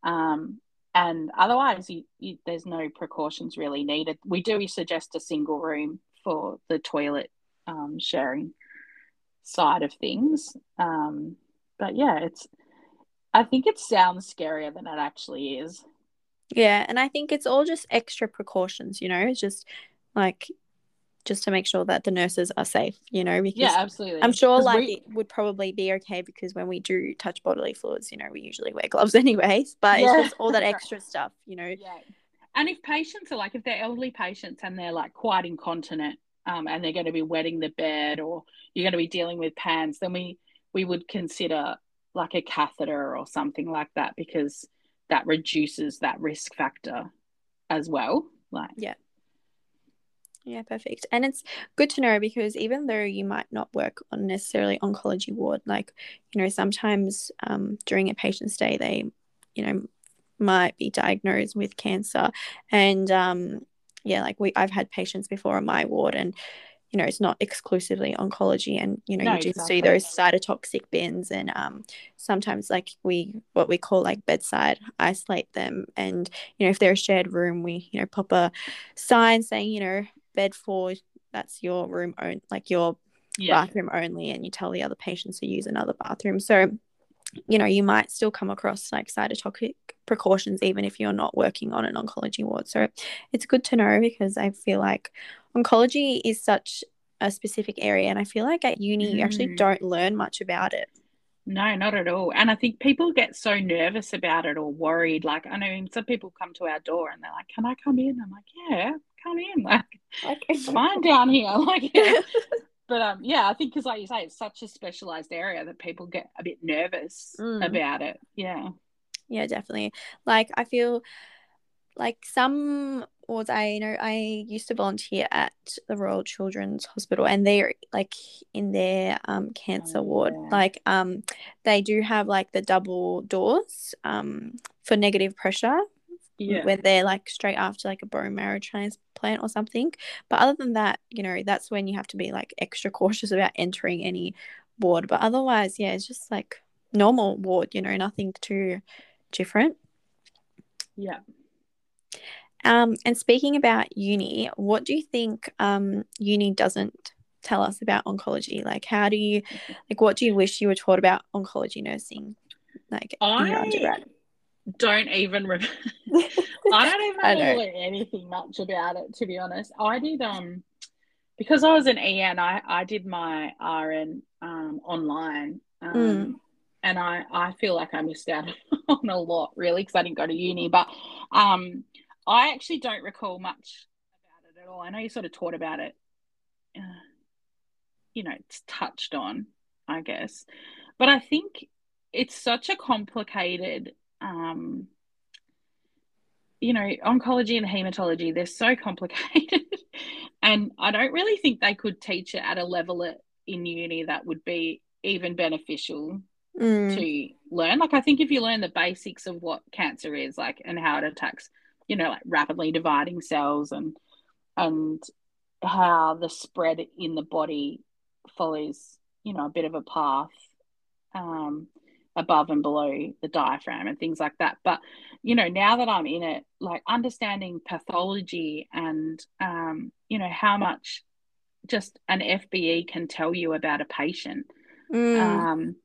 Um, and otherwise, you, you, there's no precautions really needed. We do suggest a single room for the toilet um, sharing side of things. Um, but yeah, it's I think it sounds scarier than it actually is. Yeah, and I think it's all just extra precautions, you know, it's just like just to make sure that the nurses are safe, you know, because yeah, absolutely. I'm sure like we... it would probably be okay because when we do touch bodily fluids, you know, we usually wear gloves <laughs> anyways, but yeah. it's just all that extra <laughs> stuff, you know. Yeah. And if patients are like if they're elderly patients and they're like quite incontinent um, and they're going to be wetting the bed or you're going to be dealing with pans, then we we would consider like a catheter or something like that because that reduces that risk factor as well. Like yeah. Yeah, perfect. And it's good to know because even though you might not work on necessarily oncology ward, like, you know, sometimes um, during a patient stay, they, you know, might be diagnosed with cancer. And um, yeah, like we, I've had patients before on my ward and, you know it's not exclusively oncology and you know no, you do exactly. see those cytotoxic bins and um sometimes like we what we call like bedside isolate them and you know if they're a shared room we you know pop a sign saying you know bed for that's your room own like your yeah. bathroom only and you tell the other patients to use another bathroom so you know you might still come across like cytotoxic precautions even if you're not working on an oncology ward so it's good to know because i feel like oncology is such a specific area and i feel like at uni mm. you actually mm. don't learn much about it no not at all and i think people get so nervous about it or worried like i know some people come to our door and they're like can i come in i'm like yeah come in like it's fine down here <laughs> like yeah. but um yeah i think because like you say it's such a specialized area that people get a bit nervous mm. about it yeah yeah definitely like i feel like some wards I you know I used to volunteer at the Royal Children's Hospital and they're like in their um cancer oh, ward yeah. like um they do have like the double doors um for negative pressure Yeah. when they're like straight after like a bone marrow transplant or something. But other than that, you know, that's when you have to be like extra <laughs> cautious about entering any ward. But otherwise, yeah, it's just like normal ward, you know, nothing too different. Yeah. Um, and speaking about uni, what do you think um, uni doesn't tell us about oncology? Like, how do you, like, what do you wish you were taught about oncology nursing? Like, in your undergrad? Don't even remember. <laughs> <laughs> I don't even I remember anything much about it, to be honest. I did um because I was an EN, I, I did my RN um online. Um Mm. and I, I feel like I missed out <laughs> on a lot really because I didn't go to uni. But um I actually don't recall much about it at all. I know you sort of taught about it. Uh, you know, it's touched on, I guess. But I think it's such a complicated um you know, oncology and hematology, they're so complicated. <laughs> and I don't really think they could teach it at a level at, in uni that would be even beneficial Mm. to learn. Like, I think if you learn the basics of what cancer is, like, and how it attacks, you know, like rapidly dividing cells and, and how the spread in the body follows, you know, a bit of a path um, above and below the diaphragm and things like that. But you know, now that I'm in it, like understanding pathology and um, you know how much just an FBE can tell you about a patient, Mm. um,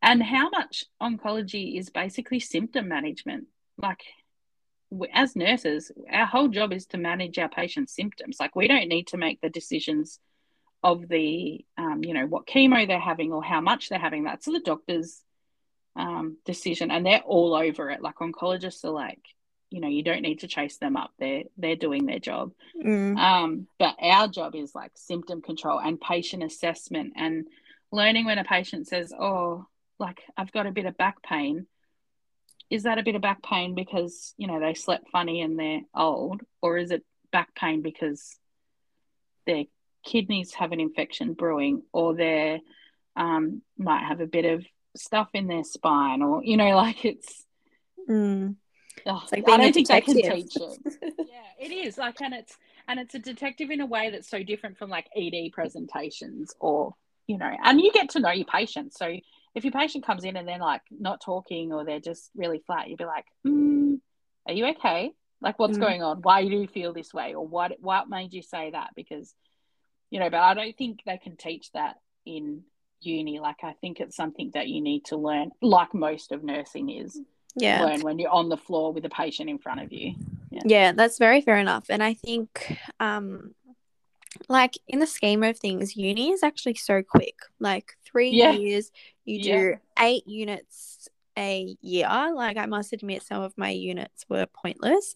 and how much oncology is basically symptom management. Like as nurses, our whole job is to manage our patients' symptoms. Like we don't need to make the decisions of the um, you know what chemo they're having or how much they're having that's the doctor's um, decision and they're all over it. Like oncologists are like you know you don't need to chase them up. They're they're doing their job. Mm. um, but our job is like symptom control and patient assessment and learning when a patient says oh like i've got a bit of back pain. Is that a bit of back pain because you know they slept funny and they're old or is it back pain because their kidneys have an infection brewing or they um, might have a bit of stuff in their spine or you know <laughs> like it's Mm. oh, It's like i don't think they can teach it. <laughs> Yeah it is. Like and it's and it's a detective in a way that's so different from like ed presentations or you know and you get to know your patient. So if your patient comes in and they're like not talking or they're just really flat you'd be like mm, are you okay? Like what's Mm. going on? Why do you feel this way? Or what what made you say that? Because you know but i don't think they can teach that in uni like i think it's something that you need to learn like most of nursing is Yeah. learn when you're on the floor with a patient in front of you Yeah, that's very fair enough. And I think, um, like in the scheme of things, uni is actually so quick. Like three Yeah. years, you Yeah. do eight units a year. Like I must admit, some of my units were pointless,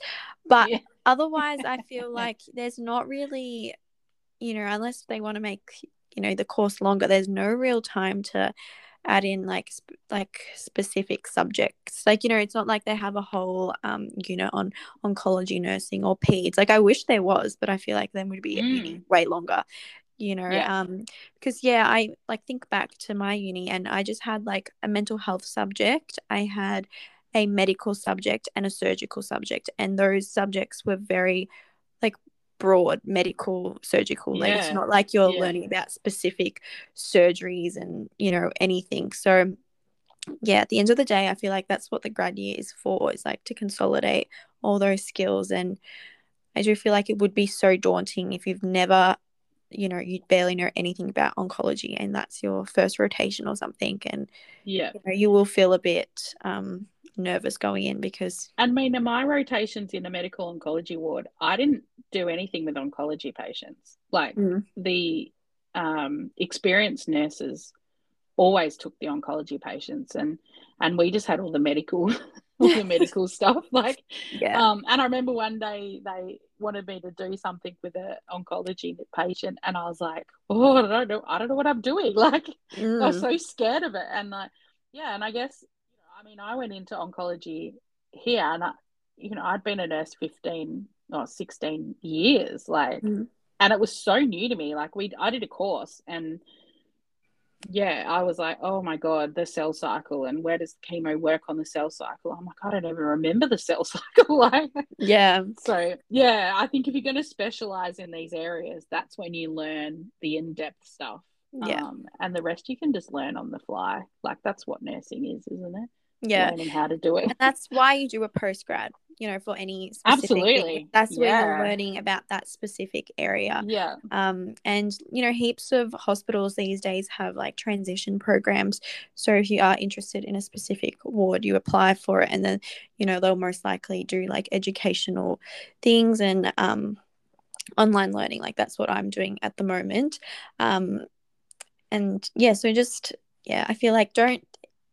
but Yeah. <laughs> otherwise, I feel like there's not really, you know, unless they want to make you know the course longer, there's no real time to add in like sp- like specific subjects. Like you know, it's not like they have a whole um unit on oncology nursing or peds like i wish there was but i feel like then would be at uni way longer you know Yeah. um because yeah i like think back to my uni and i just had like a mental health subject i had a medical subject and a surgical subject and those subjects were very broad medical surgical like it's not like you're Yeah. learning about specific surgeries and you know anything so yeah, at the end of the day, I feel like that's what the grad year is for, is like to consolidate all those skills. And I do feel like it would be so daunting if you've never, you know, you barely know anything about oncology and that's your first rotation or something. And yeah you, know, you will feel a bit um, nervous going in because, I mean, in my rotations in the medical oncology ward, I didn't do anything with oncology patients. Like Mm. the um, experienced nurses always took the oncology patients, and and we just had all the medical, <laughs> all the <laughs> medical stuff. Like, yeah. um, and I remember one day they wanted me to do something with an oncology patient, and I was like, oh, I don't know, I don't know what I'm doing. <laughs> Like, I was Mm. so scared of it. And like, yeah, and I guess, I mean, I went into oncology here and I, you know, I'd been a nurse 15 or 16 years, like, Mm. and it was so new to me. Like we, I did a course and yeah, I was like, oh my God, the cell cycle and where does chemo work on the cell cycle? I'm like, I don't even remember the cell <laughs> cycle. <laughs> like, yeah. So, yeah, I think if you're going to specialize in these areas, that's when you learn the in depth stuff. Yeah. Um, and the rest you can just learn on the fly. Like, that's what nursing is, isn't it? Yeah. Learning how to do it. And that's why you do a post grad you know for any absolutely thing. that's yeah. where you're learning about that specific area yeah um and you know heaps of hospitals these days have like transition programs so if you are interested in a specific ward you apply for it and then you know they'll most likely do like educational things and um online learning like that's what i'm doing at the moment um and yeah so just yeah i feel like don't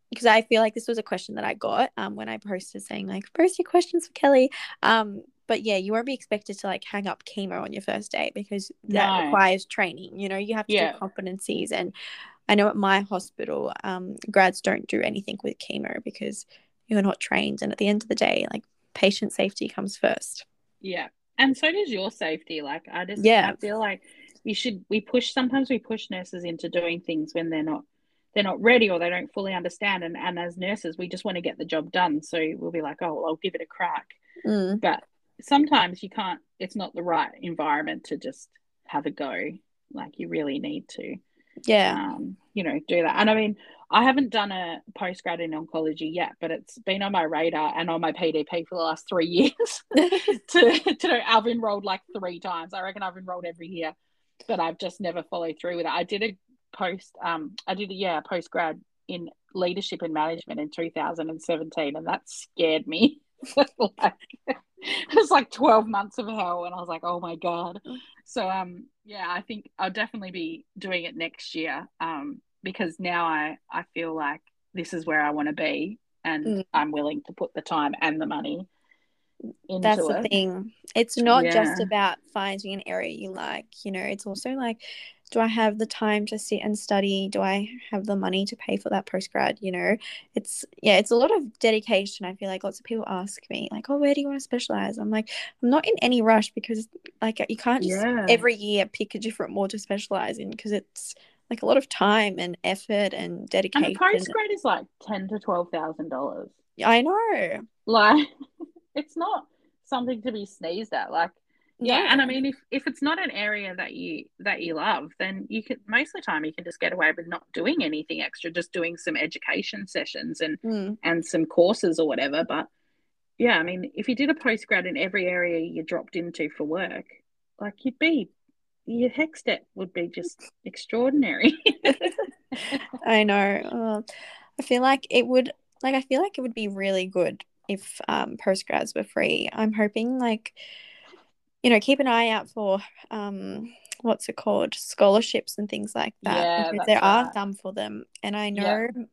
because I feel like this was a question that I got um, when I posted saying like, "Post your questions for Kelly." Um, but yeah, you won't be expected to like hang up chemo on your first day because that no. requires training. You know, you have to yeah. do competencies, and I know at my hospital, um, grads don't do anything with chemo because you're not trained, and at the end of the day, like patient safety comes first. Yeah, and so does your safety. Like I just yeah, I feel like we should we push sometimes we push nurses into doing things when they're not they're not ready or they don't fully understand. And, and as nurses, we just want to get the job done. So we'll be like, oh, well, I'll give it a crack. Mm. But sometimes you can't, it's not the right environment to just have a go. Like you really need to, yeah, um, you know, do that. And I mean, I haven't done a postgrad in oncology yet, but it's been on my radar and on my PDP for the last three <laughs> years. <laughs> to, to know, I've enrolled like three times. I reckon I've enrolled every year, but I've just never followed through with it. I did a post um I did a yeah post grad in leadership and management in 2017 and that scared me <laughs> like, it was like 12 months of hell and I was like oh my god so um yeah I think I'll definitely be doing it next year um because now I I feel like this is where I want to be and mm. I'm willing to put the time and the money into that's the it. thing it's not yeah. just about finding an area you like you know it's also like do I have the time to sit and study? Do I have the money to pay for that postgrad? You know, it's yeah, it's a lot of dedication. I feel like lots of people ask me, like, oh, where do you want to specialize? I'm like, I'm not in any rush because like you can't just yeah. every year pick a different ward to specialize in because it's like a lot of time and effort and dedication. And the postgrad is like ten to twelve thousand dollars. I know. Like <laughs> it's not something to be sneezed at. Like yeah and i mean if, if it's not an area that you that you love then you can most of the time you can just get away with not doing anything extra just doing some education sessions and mm. and some courses or whatever. But yeah i mean if you did a postgrad in every area you dropped into for work like you'd be your HECS would be just extraordinary. <laughs> I know. I feel like it would like i feel like it would be really good if um postgrads were free. I'm hoping like you know, keep an eye out for um, what's it called, scholarships and things like that. Yeah, because there right. are some for them, and I know. Yeah.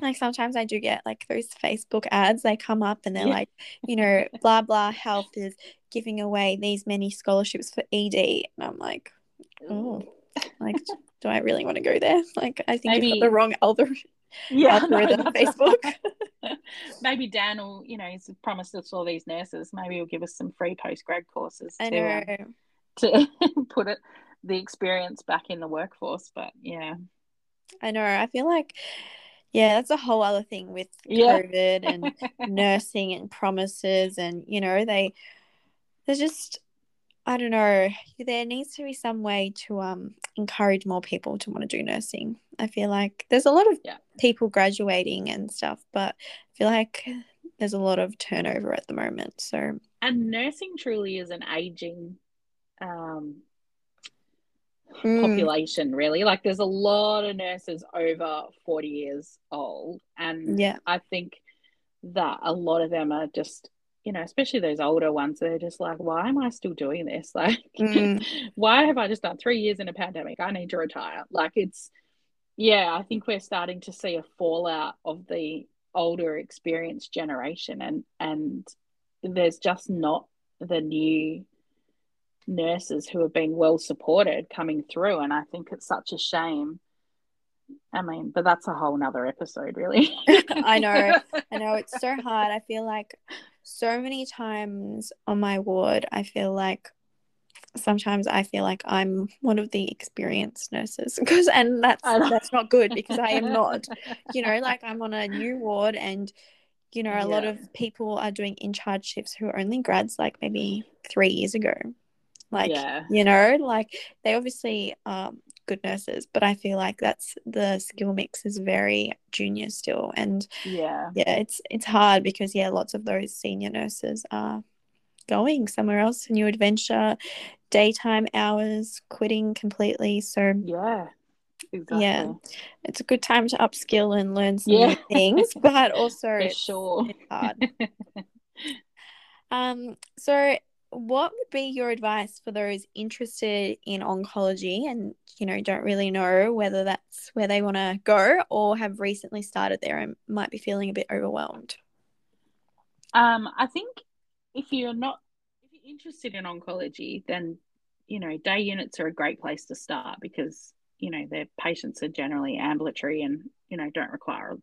Like sometimes I do get like those Facebook ads, they come up and they're yeah. like, you know, blah blah health is giving away these many scholarships for ED. And I'm like, oh, like, do I really want to go there? <laughs> Like, I think Maybe... you've got the wrong algorithm yeah, algorithm no, Facebook. <laughs> maybe Dan will, you know, he's promised us all these nurses. Maybe he'll give us some free post grad courses I to, know. Um, <laughs> to put it the experience back in the workforce. But yeah, I know. I feel like yeah, that's a whole other thing with yeah. COVID and <laughs> nursing and promises, and you know, they there's just I don't know. There needs to be some way to um encourage more people to want to do nursing. I feel like there's a lot of yeah. people graduating and stuff, but I feel like there's a lot of turnover at the moment. So and nursing truly is an aging um mm. population really like there's a lot of nurses over 40 years old and yeah i think that a lot of them are just you know, especially those older ones, they're just like, why am I still doing this? <laughs> Like, mm. <laughs> why have I just done three years in a pandemic? I need to retire. Like, it's, yeah, I think we're starting to see a fallout of the older experienced generation, and and there's just not the new nurses who have been well supported coming through, and I think it's such a shame. I mean, but that's a whole nother episode, really. <laughs> I know, I know, it's so hard. I feel like so many times on my ward, I feel like sometimes I feel like I'm one of the experienced nurses <laughs> because and that's that's not good because I am not. <laughs> You know, like I'm on a new ward and you know, a yeah. lot of people are doing in charge shifts who are only grads like maybe three years ago. Like, yeah. you know, like they obviously um good nurses, but I feel like that's the skill mix is very junior still. And yeah, yeah, it's it's hard because yeah, lots of those senior nurses are going somewhere else, new adventure, daytime hours, quitting completely. So yeah. Exactly. Yeah, it's a good time to upskill and learn some yeah. new things, but <laughs> also For it's, sure. it's hard. <laughs> um, so what would be your advice for those interested in oncology and you know don't really know whether that's where they want to go or have recently started there and might be feeling a bit overwhelmed? Um i think if you're not if you're interested in oncology then you know day units are a great place to start because you know their patients are generally ambulatory and you know don't require a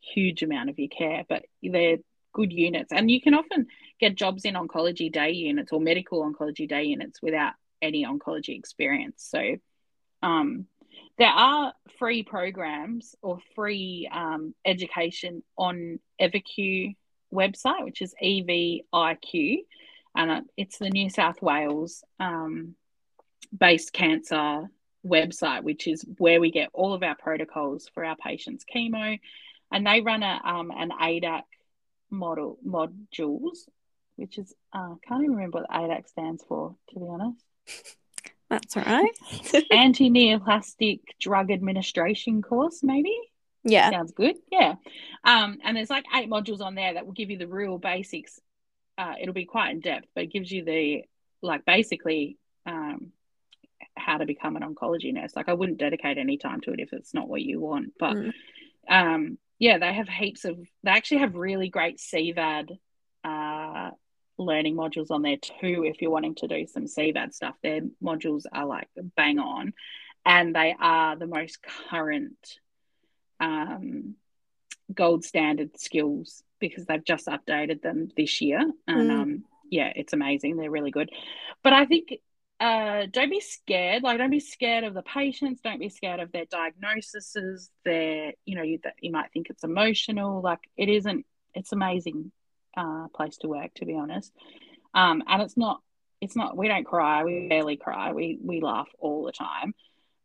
huge amount of your care but they're good units. And you can often get jobs in oncology day units or medical oncology day units without any oncology experience. So um, there are free programs or free um, education on EVIQ website, which is EVIQ, and it's the New South Wales um, based cancer website, which is where we get all of our protocols for our patients' chemo. And they run a um, an ADAC model modules, which is uh, I can't even remember what ADAC stands for, to be honest. <laughs> That's all right. <laughs> Anti neoplastic drug administration course, maybe. Yeah, sounds good. Yeah, um, and there's like eight modules on there that will give you the real basics. Uh, it'll be quite in depth, but it gives you the like basically um, how to become an oncology nurse. Like I wouldn't dedicate any time to it if it's not what you want, but mm. um, yeah, they have heaps of. They actually have really great CVAD uh, learning modules on there too. If you're wanting to do some CVAD stuff, their modules are like bang on, and they are the most current um, gold standard skills because they've just updated them this year, and mm. um, yeah, it's amazing. They're really good, but I think uh, don't be scared. Like, don't be scared of the patients. Don't be scared of their diagnoses. Their, you know, you, you might think it's emotional. Like, it isn't. It's amazing uh, place to work, to be honest. Um, and it's not. It's not. We don't cry. We barely cry. We we laugh all the time.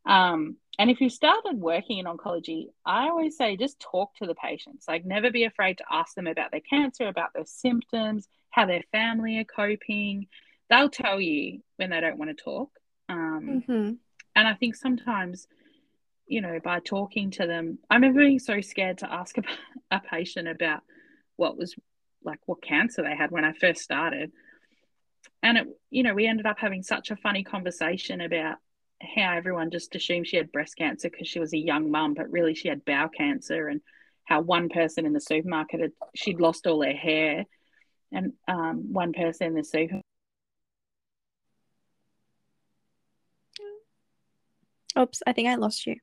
Um, and if you started working in oncology, I always say just talk to the patients. Like, never be afraid to ask them about their cancer, about their symptoms, how their family are coping they'll tell you when they don't want to talk. Um, mm-hmm. And I think sometimes, you know, by talking to them, I remember being so scared to ask <laughs> a, a patient about what was like what cancer they had when I first started. And it, you know, we ended up having such a funny conversation about how everyone just assumed she had breast cancer because she was a young mum, but really she had bowel cancer, and how one person in the supermarket had she'd lost all her hair, and um, one person in the supermarket Oops, I think I lost you.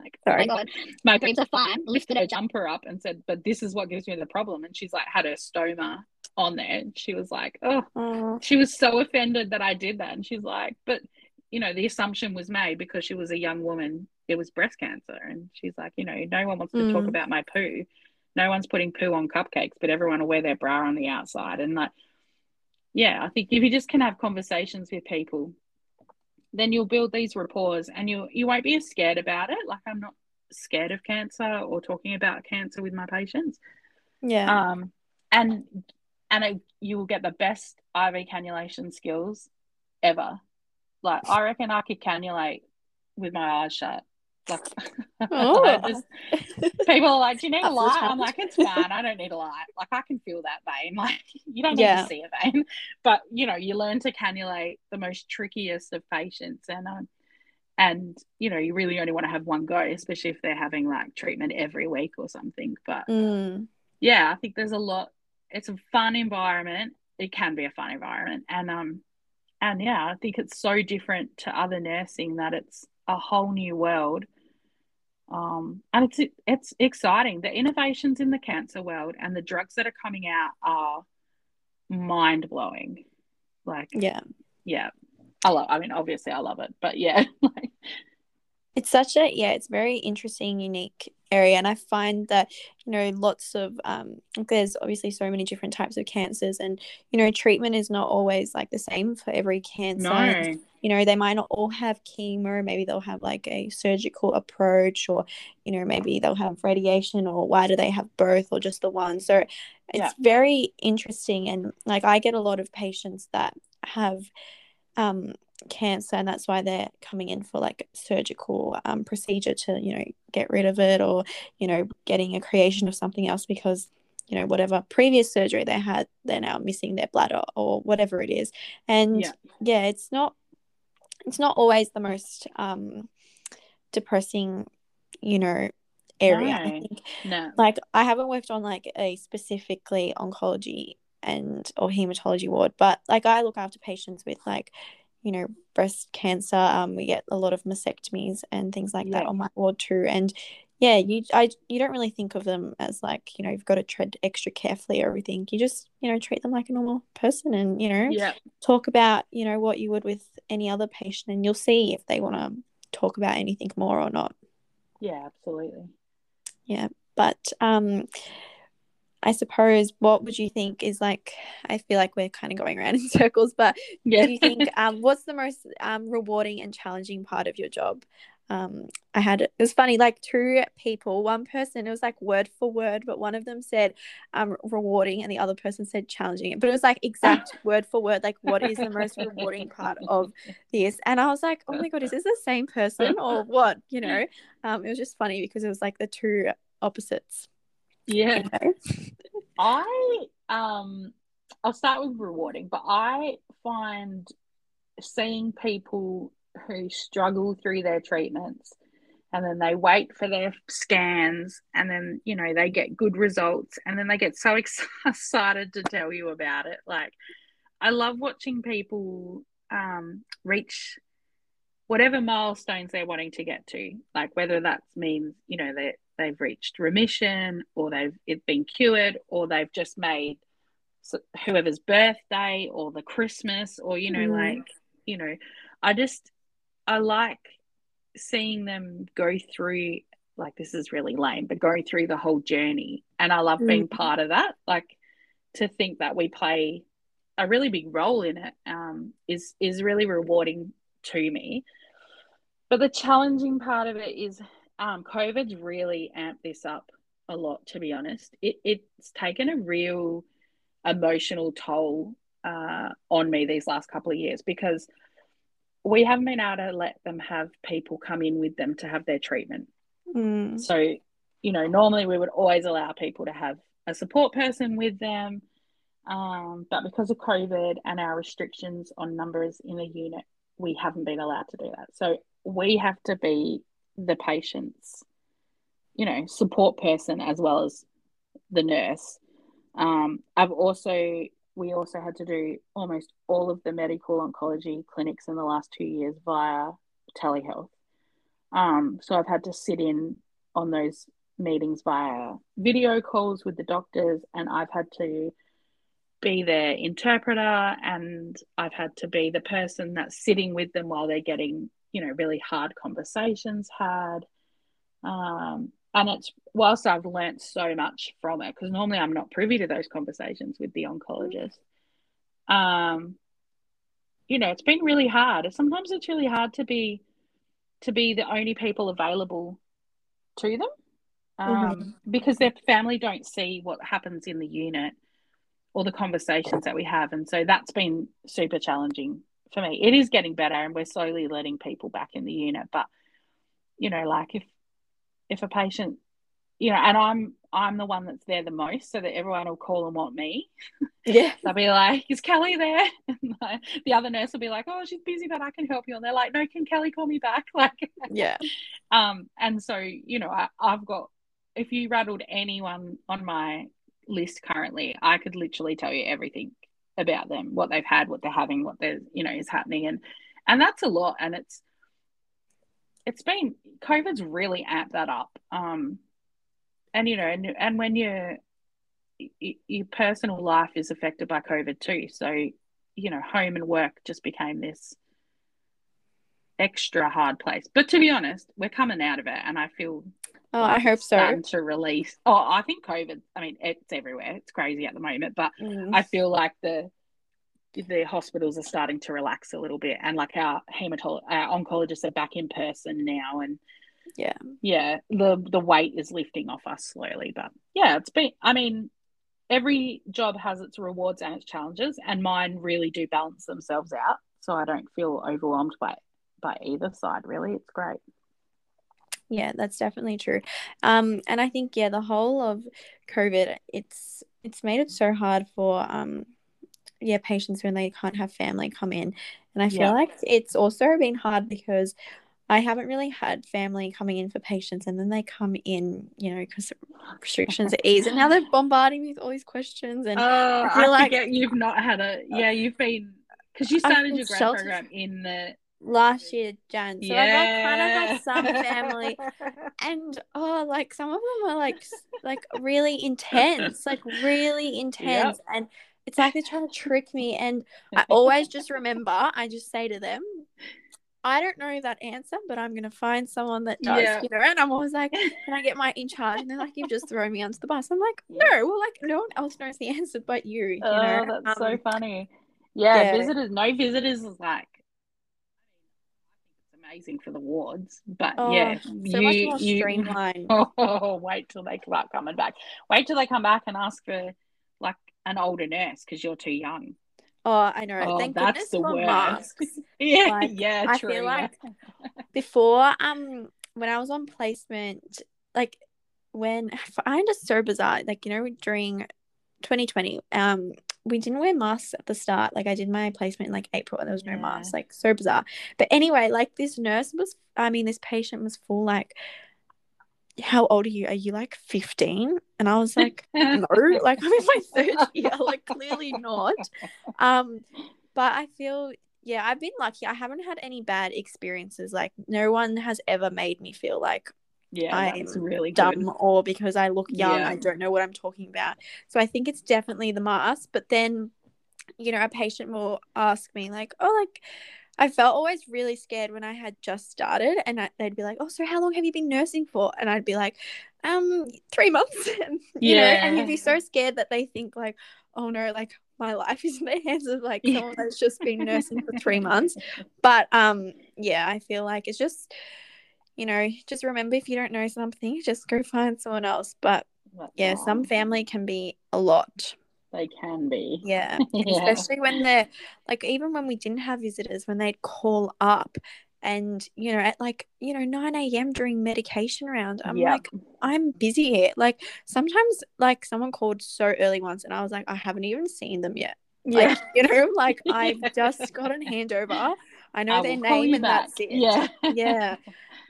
Like, Sorry. Oh my God, my boobs are fine. Lifted her jumper up and said, but this is what gives me the problem. And she's like, had her stoma on there. And she was like, oh, oh, she was so offended that I did that. And she's like, but, you know, the assumption was made because she was a young woman, it was breast cancer. And she's like, you know, no one wants to mm. talk about my poo. No one's putting poo on cupcakes, but everyone will wear their bra on the outside. And like, yeah, I think if you just can have conversations with people then you'll build these rapport and you you won't be as scared about it. Like I'm not scared of cancer or talking about cancer with my patients. Yeah. Um, and and it, you will get the best IV cannulation skills ever. Like I reckon I could cannulate with my eyes shut. Like, oh. just, <laughs> people are like, "Do you need a light?" I'm like, "It's fine. I don't need a light. Like, I can feel that vein. <laughs> Like, you don't need yeah. to see a vein, <laughs> but you know, you learn to cannulate the most trickiest of patients, and um, and you know, you really only want to have one go, especially if they're having like treatment every week or something. But mm. yeah, I think there's a lot. It's a fun environment. It can be a fun environment, and um, and yeah, I think it's so different to other nursing that it's a whole new world um, and it's it's exciting. The innovations in the cancer world and the drugs that are coming out are mind blowing. Like yeah, yeah. I love. I mean, obviously, I love it, but yeah, <laughs> like it's such a yeah it's very interesting unique area and i find that you know lots of um there's obviously so many different types of cancers and you know treatment is not always like the same for every cancer no. You know they might not all have chemo maybe they'll have like a surgical approach or you know maybe they'll have radiation or why do they have both or just the one? So it's yeah. very interesting and like i get a lot of patients that have um cancer and that's why they're coming in for like surgical um, procedure to you know get rid of it or you know getting a creation of something else because you know whatever previous surgery they had they're now missing their bladder or whatever it is. And yeah, yeah it's not it's not always the most um depressing you know area no. I think. no like i haven't worked on like a specifically oncology and or hematology ward but like i look after patients with like you know breast cancer um we get a lot of mastectomies and things like yeah. that on my ward too and yeah you i you don't really think of them as like you know you've got to tread extra carefully or everything you just you know treat them like a normal person and you know yeah. talk about you know what you would with any other patient and you'll see if they want to talk about anything more or not yeah absolutely yeah but um I suppose what would you think is like I feel like we're kind of going around <laughs> in circles, but yeah. do you think <laughs> um what's the most um rewarding and challenging part of your job? Um I had it was funny, like two people, one person it was like word for word, but one of them said um rewarding and the other person said challenging. But it was like exact <laughs> word for word, like what is the most rewarding part of this? And I was like, Oh my god, is this the same person or what? You know? Um it was just funny because it was like the two opposites. Yeah. I um I'll start with rewarding, but I find seeing people who struggle through their treatments and then they wait for their scans and then you know they get good results and then they get so <laughs> excited to tell you about it like i love watching people um, reach whatever milestones they're wanting to get to like whether that means you know they they've reached remission or they've been cured or they've just made whoever's birthday or the christmas or you know mm. like you know i just i like seeing them go through like this is really lame but going through the whole journey and i love mm. being part of that like to think that we play a really big role in it um, is is really rewarding to me but the challenging part of it is um, COVID's really amped this up a lot, to be honest. It, it's taken a real emotional toll uh, on me these last couple of years because we haven't been able to let them have people come in with them to have their treatment. Mm. So, you know, normally we would always allow people to have a support person with them. Um, but because of COVID and our restrictions on numbers in the unit, we haven't been allowed to do that. So we have to be the patient's, you know, support person as well as the nurse. Um, I've also we also had to do almost all of the medical oncology clinics in the last two years via telehealth. Um, so I've had to sit in on those meetings via video calls with the doctors, and I've had to be their interpreter, and I've had to be the person that's sitting with them while they're getting you know really hard conversations had um, and it's whilst I've learnt so much from it because normally I'm not privy to those conversations with the oncologist um, you know it's been really hard sometimes it's really hard to be to be the only people available to them um, mm-hmm. because their family don't see what happens in the unit or the conversations that we have and so that's been super challenging for me. It is getting better, and we're slowly letting people back in the unit. But you know, like if if a patient, you know, and I'm I'm the one that's there the most, so that everyone will call and want me. <laughs> Yeah, <laughs> they'll be like, "Is Kelly there?" <laughs> And the other nurse will be like, "Oh, she's busy, but I can help you." And they're like, "No, can Kelly call me back?" Like, yeah. Um, and so you know, I, I've got if you rattled anyone on my list currently, I could literally tell you everything about them, what they've had, what they're having, what they're you know is happening, and and that's a lot, and it's it's been COVID's really amped that up, um, and you know, and and when you your personal life is affected by COVID too, so you know, home and work just became this extra hard place. But to be honest, we're coming out of it, and I feel. Oh, I hope so. To release. Oh, I think COVID. I mean, it's everywhere. It's crazy at the moment, but Mm. I feel like the the hospitals are starting to relax a little bit, and like our hematolo- our oncologists are back in person now, and Yeah. yeah, the the weight is lifting off us slowly. But yeah, it's been. I mean, every job has its rewards and its challenges, and mine really do balance themselves out, so I don't feel overwhelmed by by either side. Really, it's great. Yeah, that's definitely true. Um, and I think yeah, the whole of COVID, it's it's made it so hard for um, yeah, patients when they can't have family come in, and I feel Yeah. like it's also been hard because I haven't really had family coming in for patients, and then they come in, you know, because restrictions are eased, and now they're <laughs> bombarding me with all these questions, and Oh, I I, feel like- you've not had a. Uh, yeah, you've been because you started your grad sheltered. program in the. last year Jan, so I've like kind of Yeah. had some family, and oh, like some of them are like like <laughs> really intense, like really intense, and it's like they're trying to trick me. And I <laughs> always just remember, I just say to them, I don't know that answer, but I'm gonna find someone that does, Yeah. you know. And I'm always like, can I get my in charge? And they're like, you've just thrown me onto the bus. I'm like, Yeah. <laughs> no, well, like no one else knows the answer but you, you Oh, know. that's so Um, funny. Yeah, yeah. visitors. No visitors is like. It's amazing for the wards, but oh, yeah, so you, much more you- streamlined. <laughs> Oh, wait till they start coming back. Wait till they come back and ask for an older nurse because you're too young. Oh, I know. Oh, Thank that's goodness the for worst. masks. <laughs> Yeah, Like, <laughs> yeah, I true. feel like <laughs> before um when I was on placement, like when I find it so bizarre, like you know during 2020, um we didn't wear masks at the start. Like I did my placement in like April and there was no masks. Like so bizarre. But anyway, like this nurse was I mean this patient was full like how old are you? Are you like 15? And I was <laughs> like, no, like I'm in my <laughs> third year, like clearly not. Um, but I feel yeah, I've been lucky. I haven't had any bad experiences. Like no one has ever made me feel like yeah, I'm really dumb good. or because I look young, Yeah. I don't know what I'm talking about. So I think it's definitely the mask. But then, you know, a patient will ask me like, oh, like I felt always really scared when I had just started, and I, they'd be like, "Oh, so how long have you been nursing for?" And I'd be like, "Um, three months." <laughs> and, you know, and you'd be so scared that they think like, "Oh no, like my life is in the <laughs> hands of like Yeah. someone that's just been nursing for three <laughs> months." But um, yeah, I feel like it's just, you know, just remember if you don't know something, just go find someone else. But That's yeah, right. some family can be a lot. They can be. Yeah. <laughs> Yeah. especially when they're like even when we didn't have visitors, when they'd call up and you know, at like, you know, 9 a.m. during medication round, I'm Yep. like, I'm busy here. Like sometimes like someone called so early once and I was like, I haven't even seen them yet. yeah. Like, you know, <laughs> like I've just gotten handover. I know I their name and back. that's it. Yeah. Yeah.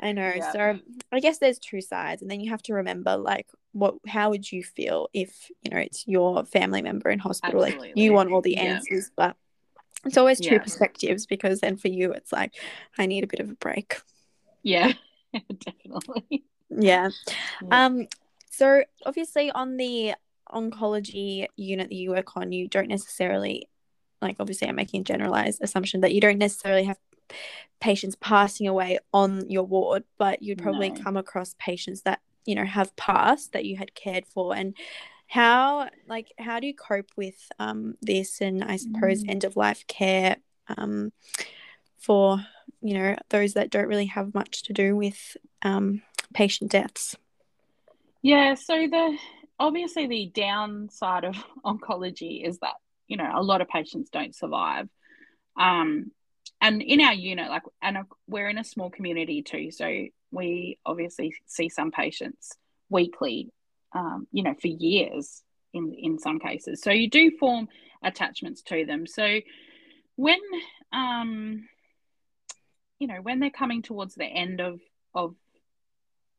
I know. <laughs> Yeah. So I guess there's two sides, and then you have to remember like what how would you feel if you know it's your family member in hospital? Like you want all the Yeah. answers, but it's always two Yeah. perspectives because then for you it's like I need a bit of a break. Yeah. <laughs> Definitely. Yeah. Yeah. Um. So obviously on the oncology unit that you work on, you don't necessarily like obviously I'm making a generalized assumption that you don't necessarily have patients passing away on your ward, but you'd probably No. come across patients that, you know, have passed that you had cared for and how like how do you cope with um this and I suppose Mm. end of life care um for you know those that don't really have much to do with um patient deaths. Yeah, so the obviously the downside of <laughs> oncology is that, you know, a lot of patients don't survive. Um, and in our unit, like, and we're in a small community too, so we obviously see some patients weekly, um, you know, for years in in some cases. So you do form attachments to them. So when, um, you know, when they're coming towards the end of of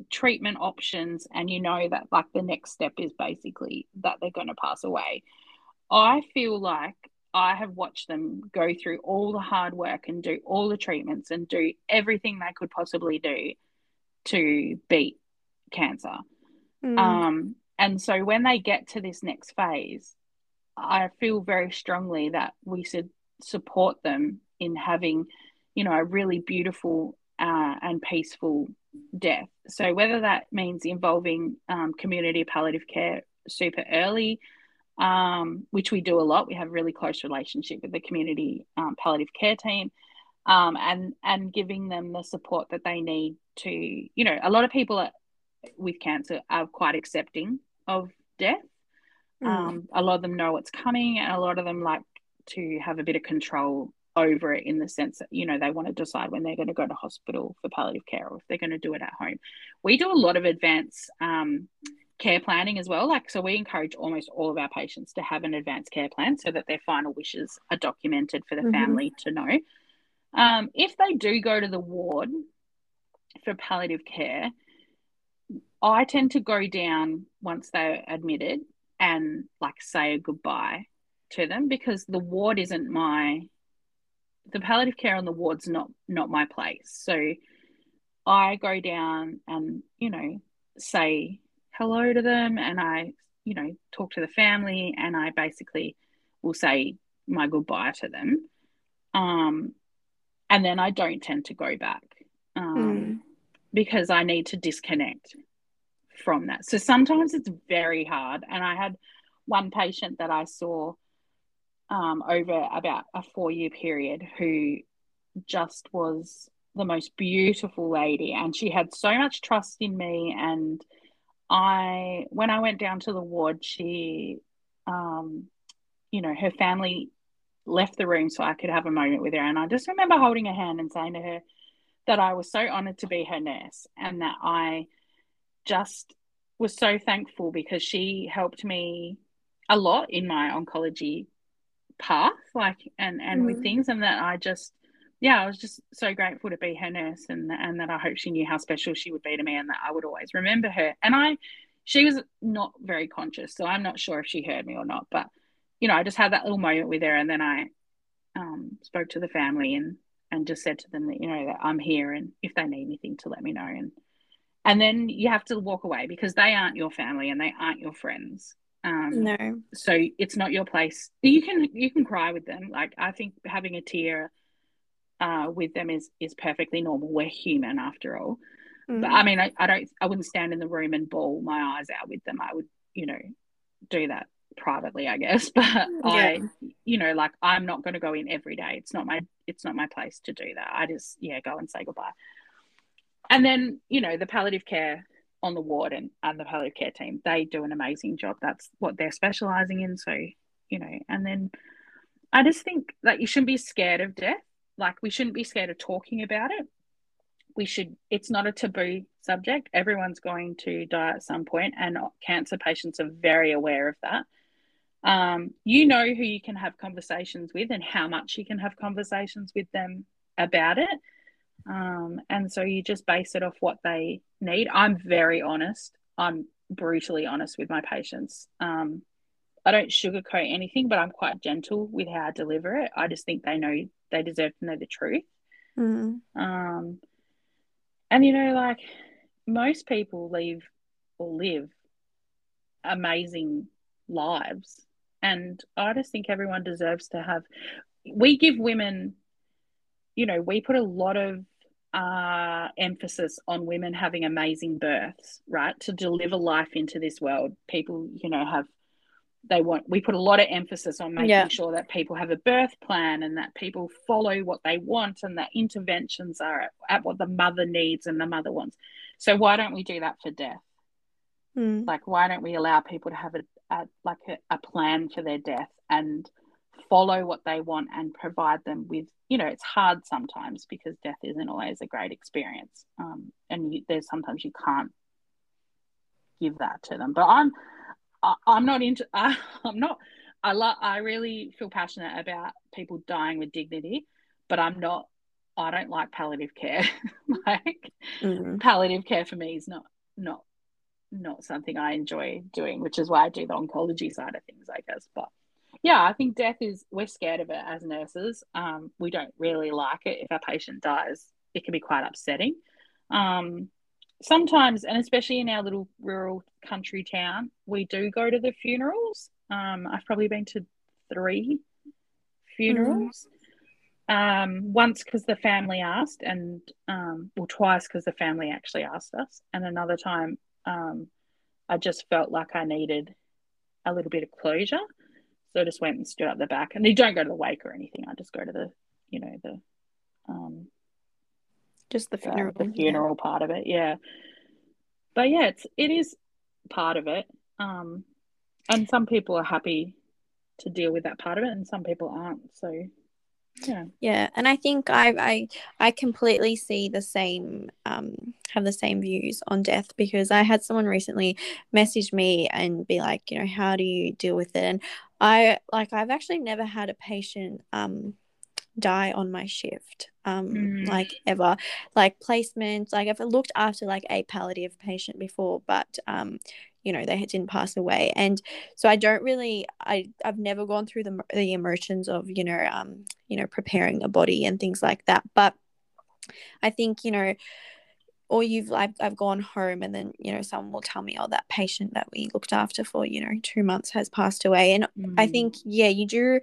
treatment options and you know that like the next step is basically that they're going to pass away i feel like i have watched them go through all the hard work and do all the treatments and do everything they could possibly do to beat cancer Mm. um and so when they get to this next phase i feel very strongly that we should support them in having you know, a really beautiful uh, and peaceful death. So whether that means involving um, community palliative care super early, um, which we do a lot. We have a really close relationship with the community um, palliative care team, um, and and giving them the support that they need to. You know, a lot of people are, with cancer are quite accepting of death. Mm. a lot of them know what's coming, and a lot of them like to have a bit of control over it in the sense that you know they want to decide when they're going to go to hospital for palliative care or if they're going to do it at home we do a lot of advanced um, care planning as well like so we encourage almost all of our patients to have an advanced care plan so that their final wishes are documented for the mm-hmm. family to know um, if they do go to the ward for palliative care i tend to go down once they're admitted and like say goodbye to them because the ward isn't my the palliative care on the ward's not not my place. So I go down and you know say hello to them, and I you know talk to the family, and I basically will say my goodbye to them. Um, and then I don't tend to go back um, mm. because I need to disconnect from that. So sometimes it's very hard. And I had one patient that I saw um, over about a four year period who just was the most beautiful lady and she had so much trust in me and i when i went down to the ward she um, you know her family left the room so i could have a moment with her and i just remember holding her hand and saying to her that i was so honored to be her nurse and that i just was so thankful because she helped me a lot in my oncology path like and and mm. with things and that i just yeah i was just so grateful to be her nurse and and that i hope she knew how special she would be to me and that i would always remember her and i she was not very conscious so i'm not sure if she heard me or not but you know i just had that little moment with her and then i um, spoke to the family and and just said to them that you know that i'm here and if they need anything to let me know and and then you have to walk away because they aren't your family and they aren't your friends um, no. So it's not your place. You can you can cry with them. Like I think having a tear uh, with them is is perfectly normal. We're human after all. Mm. But I mean, I, I don't. I wouldn't stand in the room and bawl my eyes out with them. I would, you know, do that privately, I guess. <laughs> But yeah. I, you know, like I'm not going to go in every day. It's not my. It's not my place to do that. I just yeah go and say goodbye. And then you know the palliative care on the ward and, and the palliative care team. They do an amazing job. That's what they're specializing in. So, you know, and then I just think that you shouldn't be scared of death. Like we shouldn't be scared of talking about it. We should it's not a taboo subject. Everyone's going to die at some point and cancer patients are very aware of that. Um, you know who you can have conversations with and how much you can have conversations with them about it. Um, and so you just base it off what they need. I'm very honest. I'm brutally honest with my patients. Um, I don't sugarcoat anything, but I'm quite gentle with how I deliver it. I just think they know they deserve to know the truth. Mm. Um, and you know, like most people leave or live amazing lives, and I just think everyone deserves to have. We give women, you know, we put a lot of uh, emphasis on women having amazing births, right? To deliver life into this world, people, you know, have they want. We put a lot of emphasis on making yeah. sure that people have a birth plan and that people follow what they want and that interventions are at, at what the mother needs and the mother wants. So why don't we do that for death? Mm. Like, why don't we allow people to have a, a like a, a plan for their death and follow what they want and provide them with you know it's hard sometimes because death isn't always a great experience. Um, and you, there's sometimes you can't give that to them. But i'm I, am i am not into I, <laughs> i'm not i love i really feel passionate about people dying with dignity but i'm not i don't like palliative care. <laughs> Like mm-hmm. palliative care for me is not not not something i enjoy doing which is why i do the oncology side of things i guess but yeah, I think death is, we're scared of it as nurses. Um, we don't really like it. If our patient dies, it can be quite upsetting. Um, sometimes, and especially in our little rural country town, we do go to the funerals. Um, I've probably been to three funerals. Um, once because the family asked, and um, well, twice because the family actually asked us, and another time um, I just felt like I needed a little bit of closure. So I just went and stood up the back. And you don't go to the wake or anything. I just go to the, you know, the um just the funeral the, the funeral yeah. part of it, yeah. But yeah, it's it is part of it. Um and some people are happy to deal with that part of it and some people aren't. So yeah. Yeah and i think i i i completely see the same um have the same views on death because i had someone recently message me and be like you know how do you deal with it? And i like i've actually never had a patient um die on my shift um mm. like ever. Like placements like i've looked after like a palliative patient before but um you know they didn't pass away. And so i don't really i i've never gone through the the emotions of you know um you know preparing a body and things like that. But i think you know or you've I've, I've gone home and then you know someone will tell me oh that patient that we looked after for you know two months has passed away. And mm. i think yeah you do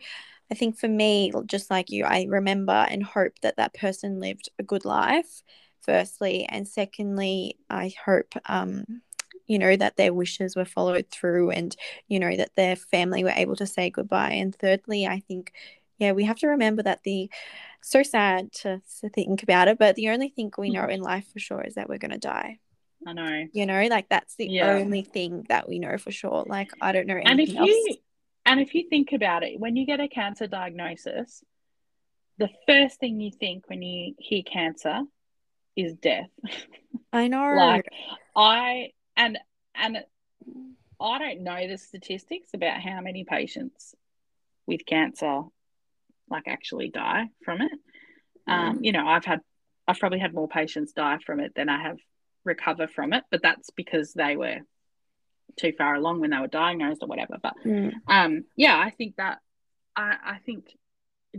i think for me just like you i remember and hope that that person lived a good life firstly. And secondly i hope um you know that their wishes were followed through and you know that their family were able to say goodbye. And thirdly i think yeah we have to remember that the so sad to, to think about it but the only thing we know mm-hmm. in life for sure is that we're going to die. I know. You know like that's the yeah. only thing that we know for sure. Like i don't know and if else. you and if you think about it when you get a cancer diagnosis the first thing you think when you hear cancer is death. I know. <laughs> Like i and and I don't know the statistics about how many patients with cancer like actually die from it. Um, you know, I've had I've probably had more patients die from it than I have recover from it, but that's because they were too far along when they were diagnosed or whatever. But mm. um, yeah, I think that I, I think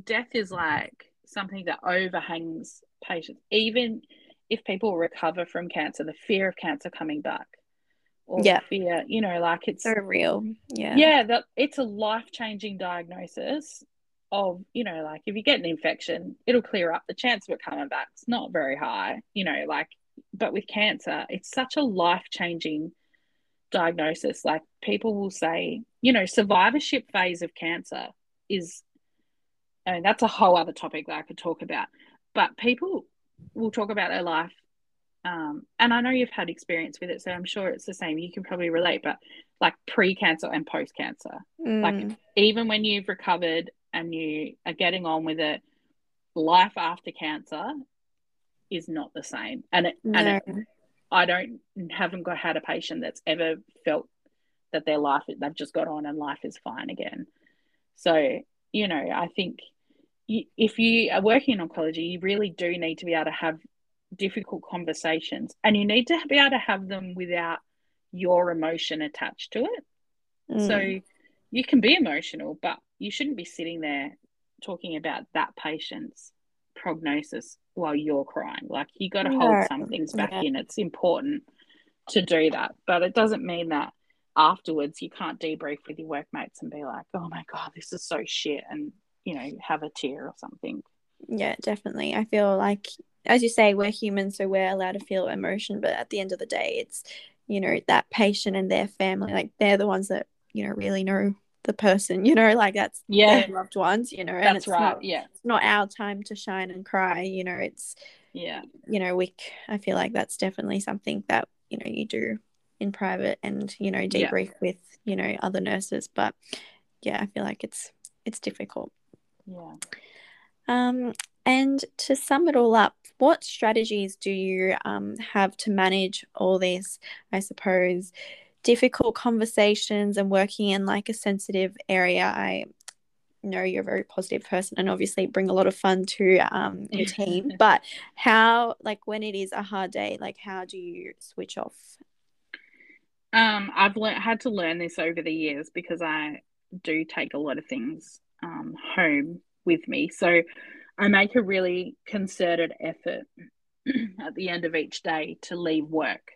death is like something that overhangs patients, even if people recover from cancer, the fear of cancer coming back or yeah. fear, you know, like it's so real. Yeah. Yeah, that it's a life changing diagnosis of, you know, like if you get an infection, it'll clear up. The chance of it coming back is not very high, you know, like but with cancer, it's such a life changing diagnosis. Like people will say, you know, survivorship phase of cancer is I mean, that's a whole other topic that I could talk about. But people will talk about their life um, and I know you've had experience with it, so I'm sure it's the same. You can probably relate, but like pre cancer and post cancer, mm. like even when you've recovered and you are getting on with it, life after cancer is not the same. And it, no. and it, I don't haven't got had a patient that's ever felt that their life they've just got on and life is fine again. So you know, I think if you are working in oncology, you really do need to be able to have difficult conversations and you need to be able to have them without your emotion attached to it. Mm. so you can be emotional but you shouldn't be sitting there talking about that patient's prognosis while you're crying. Like you got to hold some things back yeah. in. It's important to do that but it doesn't mean that afterwards you can't debrief with your workmates and be like oh my god this is so shit and you know have a tear or something. Yeah definitely. I feel like as you say, we're human, so we're allowed to feel emotion. But at the end of the day, it's you know that patient and their family, like they're the ones that you know really know the person. <laughs> You know, like that's yeah loved ones. You know, that's and it's right. Not, yeah, it's not our time to shine and cry. You know, it's yeah. You know, we. I feel like that's definitely something that you know you do in private and you know debrief yeah. with you know other nurses. But yeah, I feel like it's it's difficult. Yeah. Um, and to sum it all up, what strategies do you um, have to manage all this, I suppose, difficult conversations and working in like a sensitive area? I know you're a very positive person and obviously bring a lot of fun to um, your <laughs> team, but how, like, when it is a hard day, like, how do you switch off? Um, I've learned had to learn this over the years because I do take a lot of things um, home with me. So I make a really concerted effort <clears throat> at the end of each day to leave work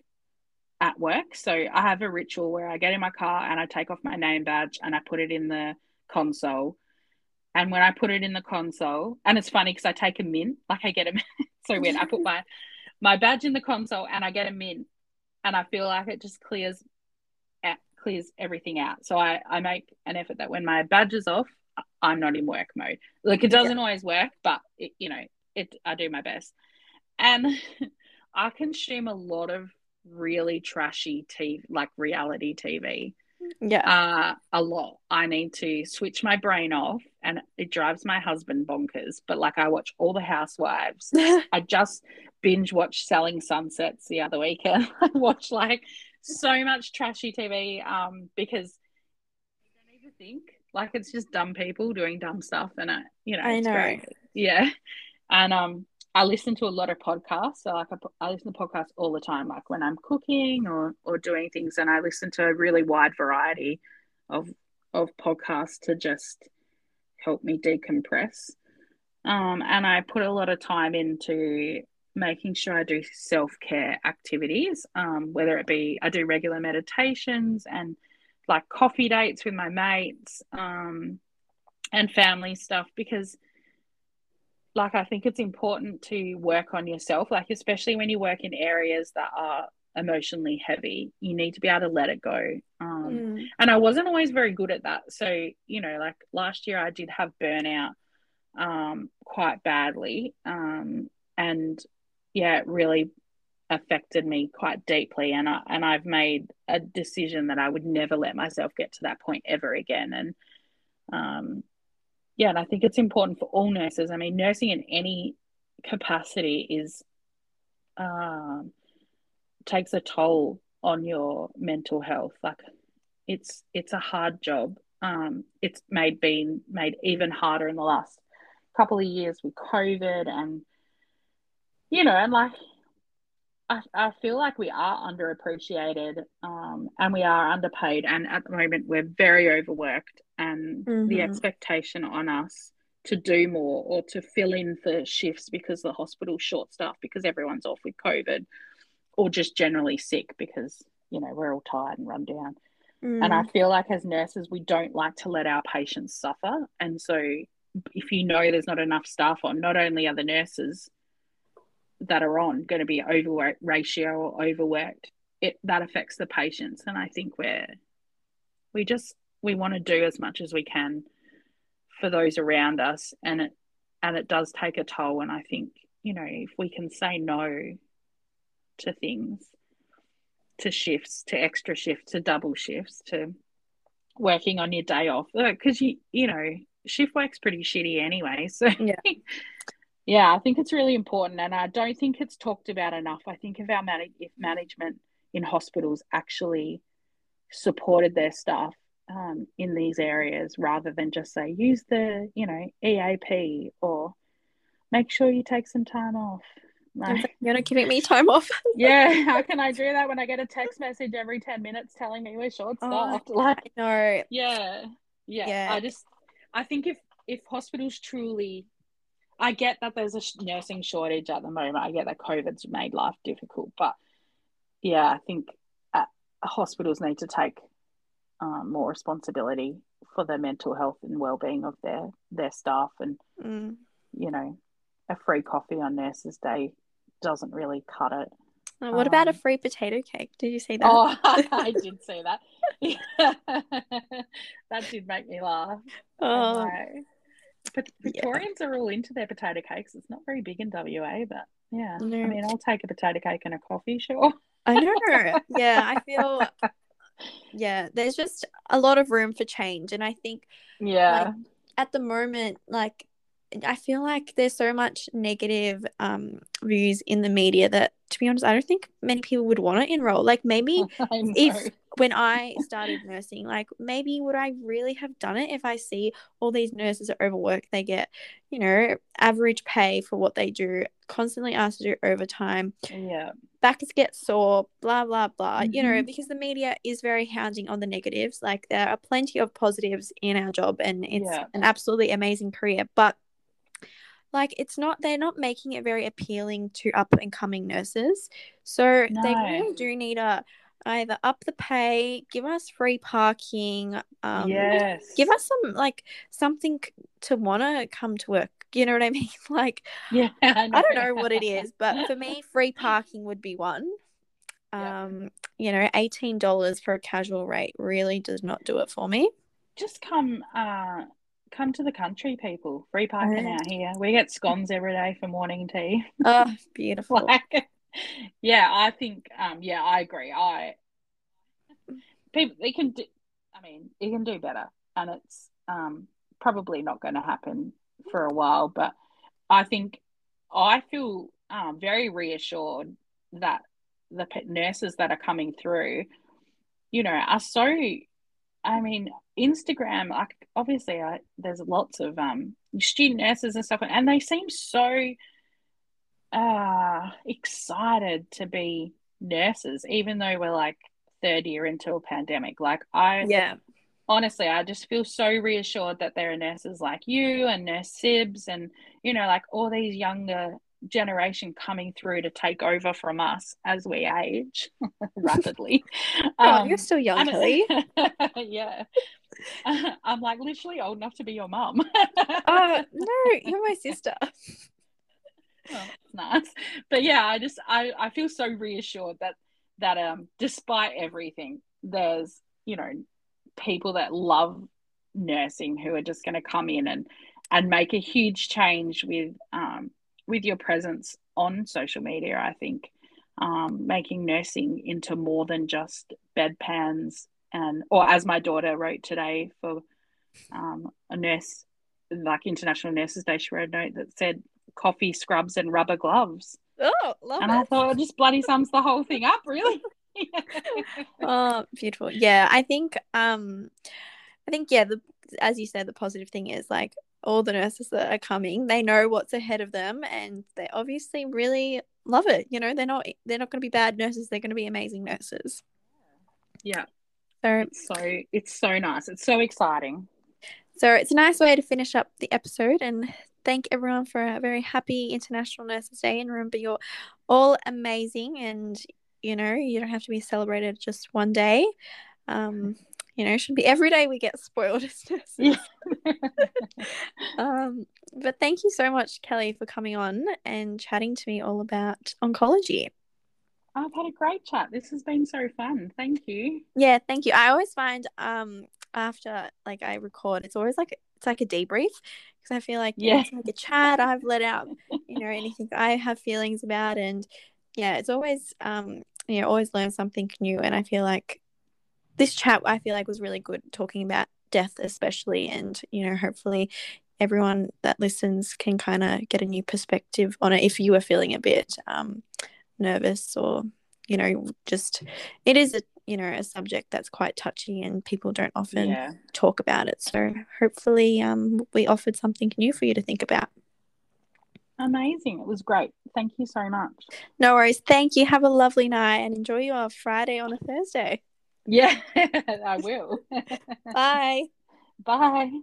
at work. So I have a ritual where I get in my car and I take off my name badge and I put it in the console and when I put it in the console, and it's funny because I take a mint, like I get a <laughs> so weird. I put my my badge in the console and I get a mint, and I feel like it just clears eh, clears everything out. So I I make an effort that when my badge is off, I'm not in work mode. Like it doesn't yeah. always work, but it, you know, it I do my best. And <laughs> I consume a lot of really trashy TV, like reality TV. Yeah. Uh, a lot. I need to switch my brain off and it drives my husband bonkers. But like I watch all the housewives. <laughs> I just binge watched Selling Sunsets the other weekend. <laughs> I watched like so much trashy TV um because I don't even think like it's just dumb people doing dumb stuff and I you know I know yeah and um I listen to a lot of podcasts. So like I, I listen to podcasts all the time, like when I'm cooking or or doing things, and I listen to a really wide variety of of podcasts to just help me decompress. Um, and I put a lot of time into making sure I do self care activities, um, whether it be I do regular meditations and like coffee dates with my mates um, and family stuff because like I think it's important to work on yourself, like especially when you work in areas that are emotionally heavy, you need to be able to let it go. Um, mm. And I wasn't always very good at that. So you know, like last year, I did have burnout um, quite badly, um, and yeah, it really affected me quite deeply. And I and I've made a decision that I would never let myself get to that point ever again. And um, yeah, and I think it's important for all nurses. I mean, nursing in any capacity is um, takes a toll on your mental health. Like, it's it's a hard job. Um, it's made been made even harder in the last couple of years with COVID, and you know, and like I, I feel like we are underappreciated um, and we are underpaid. And at the moment, we're very overworked, and mm-hmm. the expectation on us to do more or to fill in for shifts because the hospital's short staffed because everyone's off with COVID or just generally sick because, you know, we're all tired and run down. Mm. And I feel like as nurses, we don't like to let our patients suffer. And so if you know there's not enough staff on, not only are the nurses that are on going to be overwork ratio or overworked, it that affects the patients. And I think we're we just we want to do as much as we can for those around us, and it and it does take a toll. And I think you know if we can say no to things, to shifts, to extra shifts, to double shifts, to working on your day off, because you you know shift work's pretty shitty anyway. So yeah. <laughs> Yeah, I think it's really important, and I don't think it's talked about enough. I think if our man- if management in hospitals actually supported their staff um, in these areas, rather than just say use the you know EAP or make sure you take some time off. Like, You're not giving me time off. <laughs> yeah, how can I do that when I get a text message every ten minutes telling me we're short staffed? Oh, like, no, yeah, yeah, yeah. I just, I think if if hospitals truly I get that there's a nursing shortage at the moment. I get that COVID's made life difficult, but yeah, I think uh, hospitals need to take um, more responsibility for the mental health and well-being of their their staff, and mm. you know, a free coffee on Nurses Day doesn't really cut it. What um, about a um, free potato cake? Did you see that? Oh, <laughs> I <laughs> did see that. <laughs> that did make me laugh. Oh. But Victorians yeah. are all into their potato cakes. It's not very big in WA, but yeah. No. I mean, I'll take a potato cake and a coffee, sure. I know. Yeah, I <laughs> feel. Yeah, there's just a lot of room for change, and I think. Yeah. Like, at the moment, like I feel like there's so much negative um, views in the media that, to be honest, I don't think many people would want to enroll. Like maybe <laughs> if when I <laughs> started nursing, like maybe would I really have done it if I see all these nurses are overworked? They get, you know, average pay for what they do, constantly asked to do overtime. Yeah. Backs get sore, blah, blah, blah. Mm-hmm. You know, mm-hmm. because the media is very hounding on the negatives. Like there are plenty of positives in our job and it's yeah. an absolutely amazing career. But like it's not they're not making it very appealing to up and coming nurses so no. they really do need a either up the pay give us free parking um yes give us some like something to want to come to work. <laughs> You know what I mean? <laughs> Like, yeah, <laughs> I, I don't know what it is, but for me, free parking would be one. Yeah. Um, you know, eighteen dollars for a casual rate really does not do it for me. Just come, uh, come to the country, people. Free parking Oh. out here. We get scones every day for morning tea. Oh, <laughs> beautiful. like, yeah, I think, um, yeah, I agree. I people they can do. I mean, you can do better, and it's um probably not going to happen for a while. But I think I feel um very reassured that the nurses that are coming through, you know, are so. I mean, Instagram, like obviously, I, there's lots of um student nurses and stuff, and they seem so uh excited to be nurses, even though we're like third year into a pandemic. Like I Yeah. honestly, I just feel so reassured that there are nurses like you and Nurse Sibs and, you know, like all these younger generation coming through to take over from us as we age <laughs> rapidly. <laughs> Oh, Um, you're still young, Kelly. <laughs> yeah. <laughs> I'm like literally old enough to be your mum. Oh no, <laughs> you're my sister. <laughs> It's nice. But yeah, I just I, I feel so reassured that that um despite everything, there's, you know, people that love nursing who are just gonna come in and and make a huge change with um with your presence on social media, I think. Um, making nursing into more than just bedpans and or as my daughter wrote today for um, a nurse like International Nurses Day, she wrote a note that said coffee scrubs and rubber gloves. Oh, love And I thought it just bloody sums the whole thing up, really. <laughs> <laughs> Oh, beautiful. Yeah, I think um I think yeah, the as you said, the positive thing is like all the nurses that are coming, they know what's ahead of them and they obviously really love it. You know, they're not they're not gonna be bad nurses, they're gonna be amazing nurses. yeah, So it's so it's so nice. It's so exciting. so it's a nice way to finish up the episode and thank everyone for a very happy International Nurses Day and remember you're all amazing and you know, you don't have to be celebrated just one day. Um, you know, it should be every day we get spoiled as nurses. Yeah. <laughs> Um, but thank you so much, Kelly, for coming on and chatting to me all about oncology. I've had a great chat. This has been so fun. Thank you. Yeah, thank you. I always find um after like I record, it's always like it's like a debrief because I feel like Yeah. it's like a chat. I've let out you know anything I have feelings about, and yeah, it's always um you know always learn something new, and I feel like this chat I feel like was really good talking about death especially, and you know hopefully everyone that listens can kind of get a new perspective on it if you are feeling a bit um nervous or you know just it is a you know a subject that's quite touchy and people don't often Yeah. talk about it so hopefully um we offered something new for you to think about Amazing. It was great. Thank you so much. no worries thank you have a lovely night and enjoy your friday on a thursday Yeah, <laughs> I will. <laughs> bye Bye.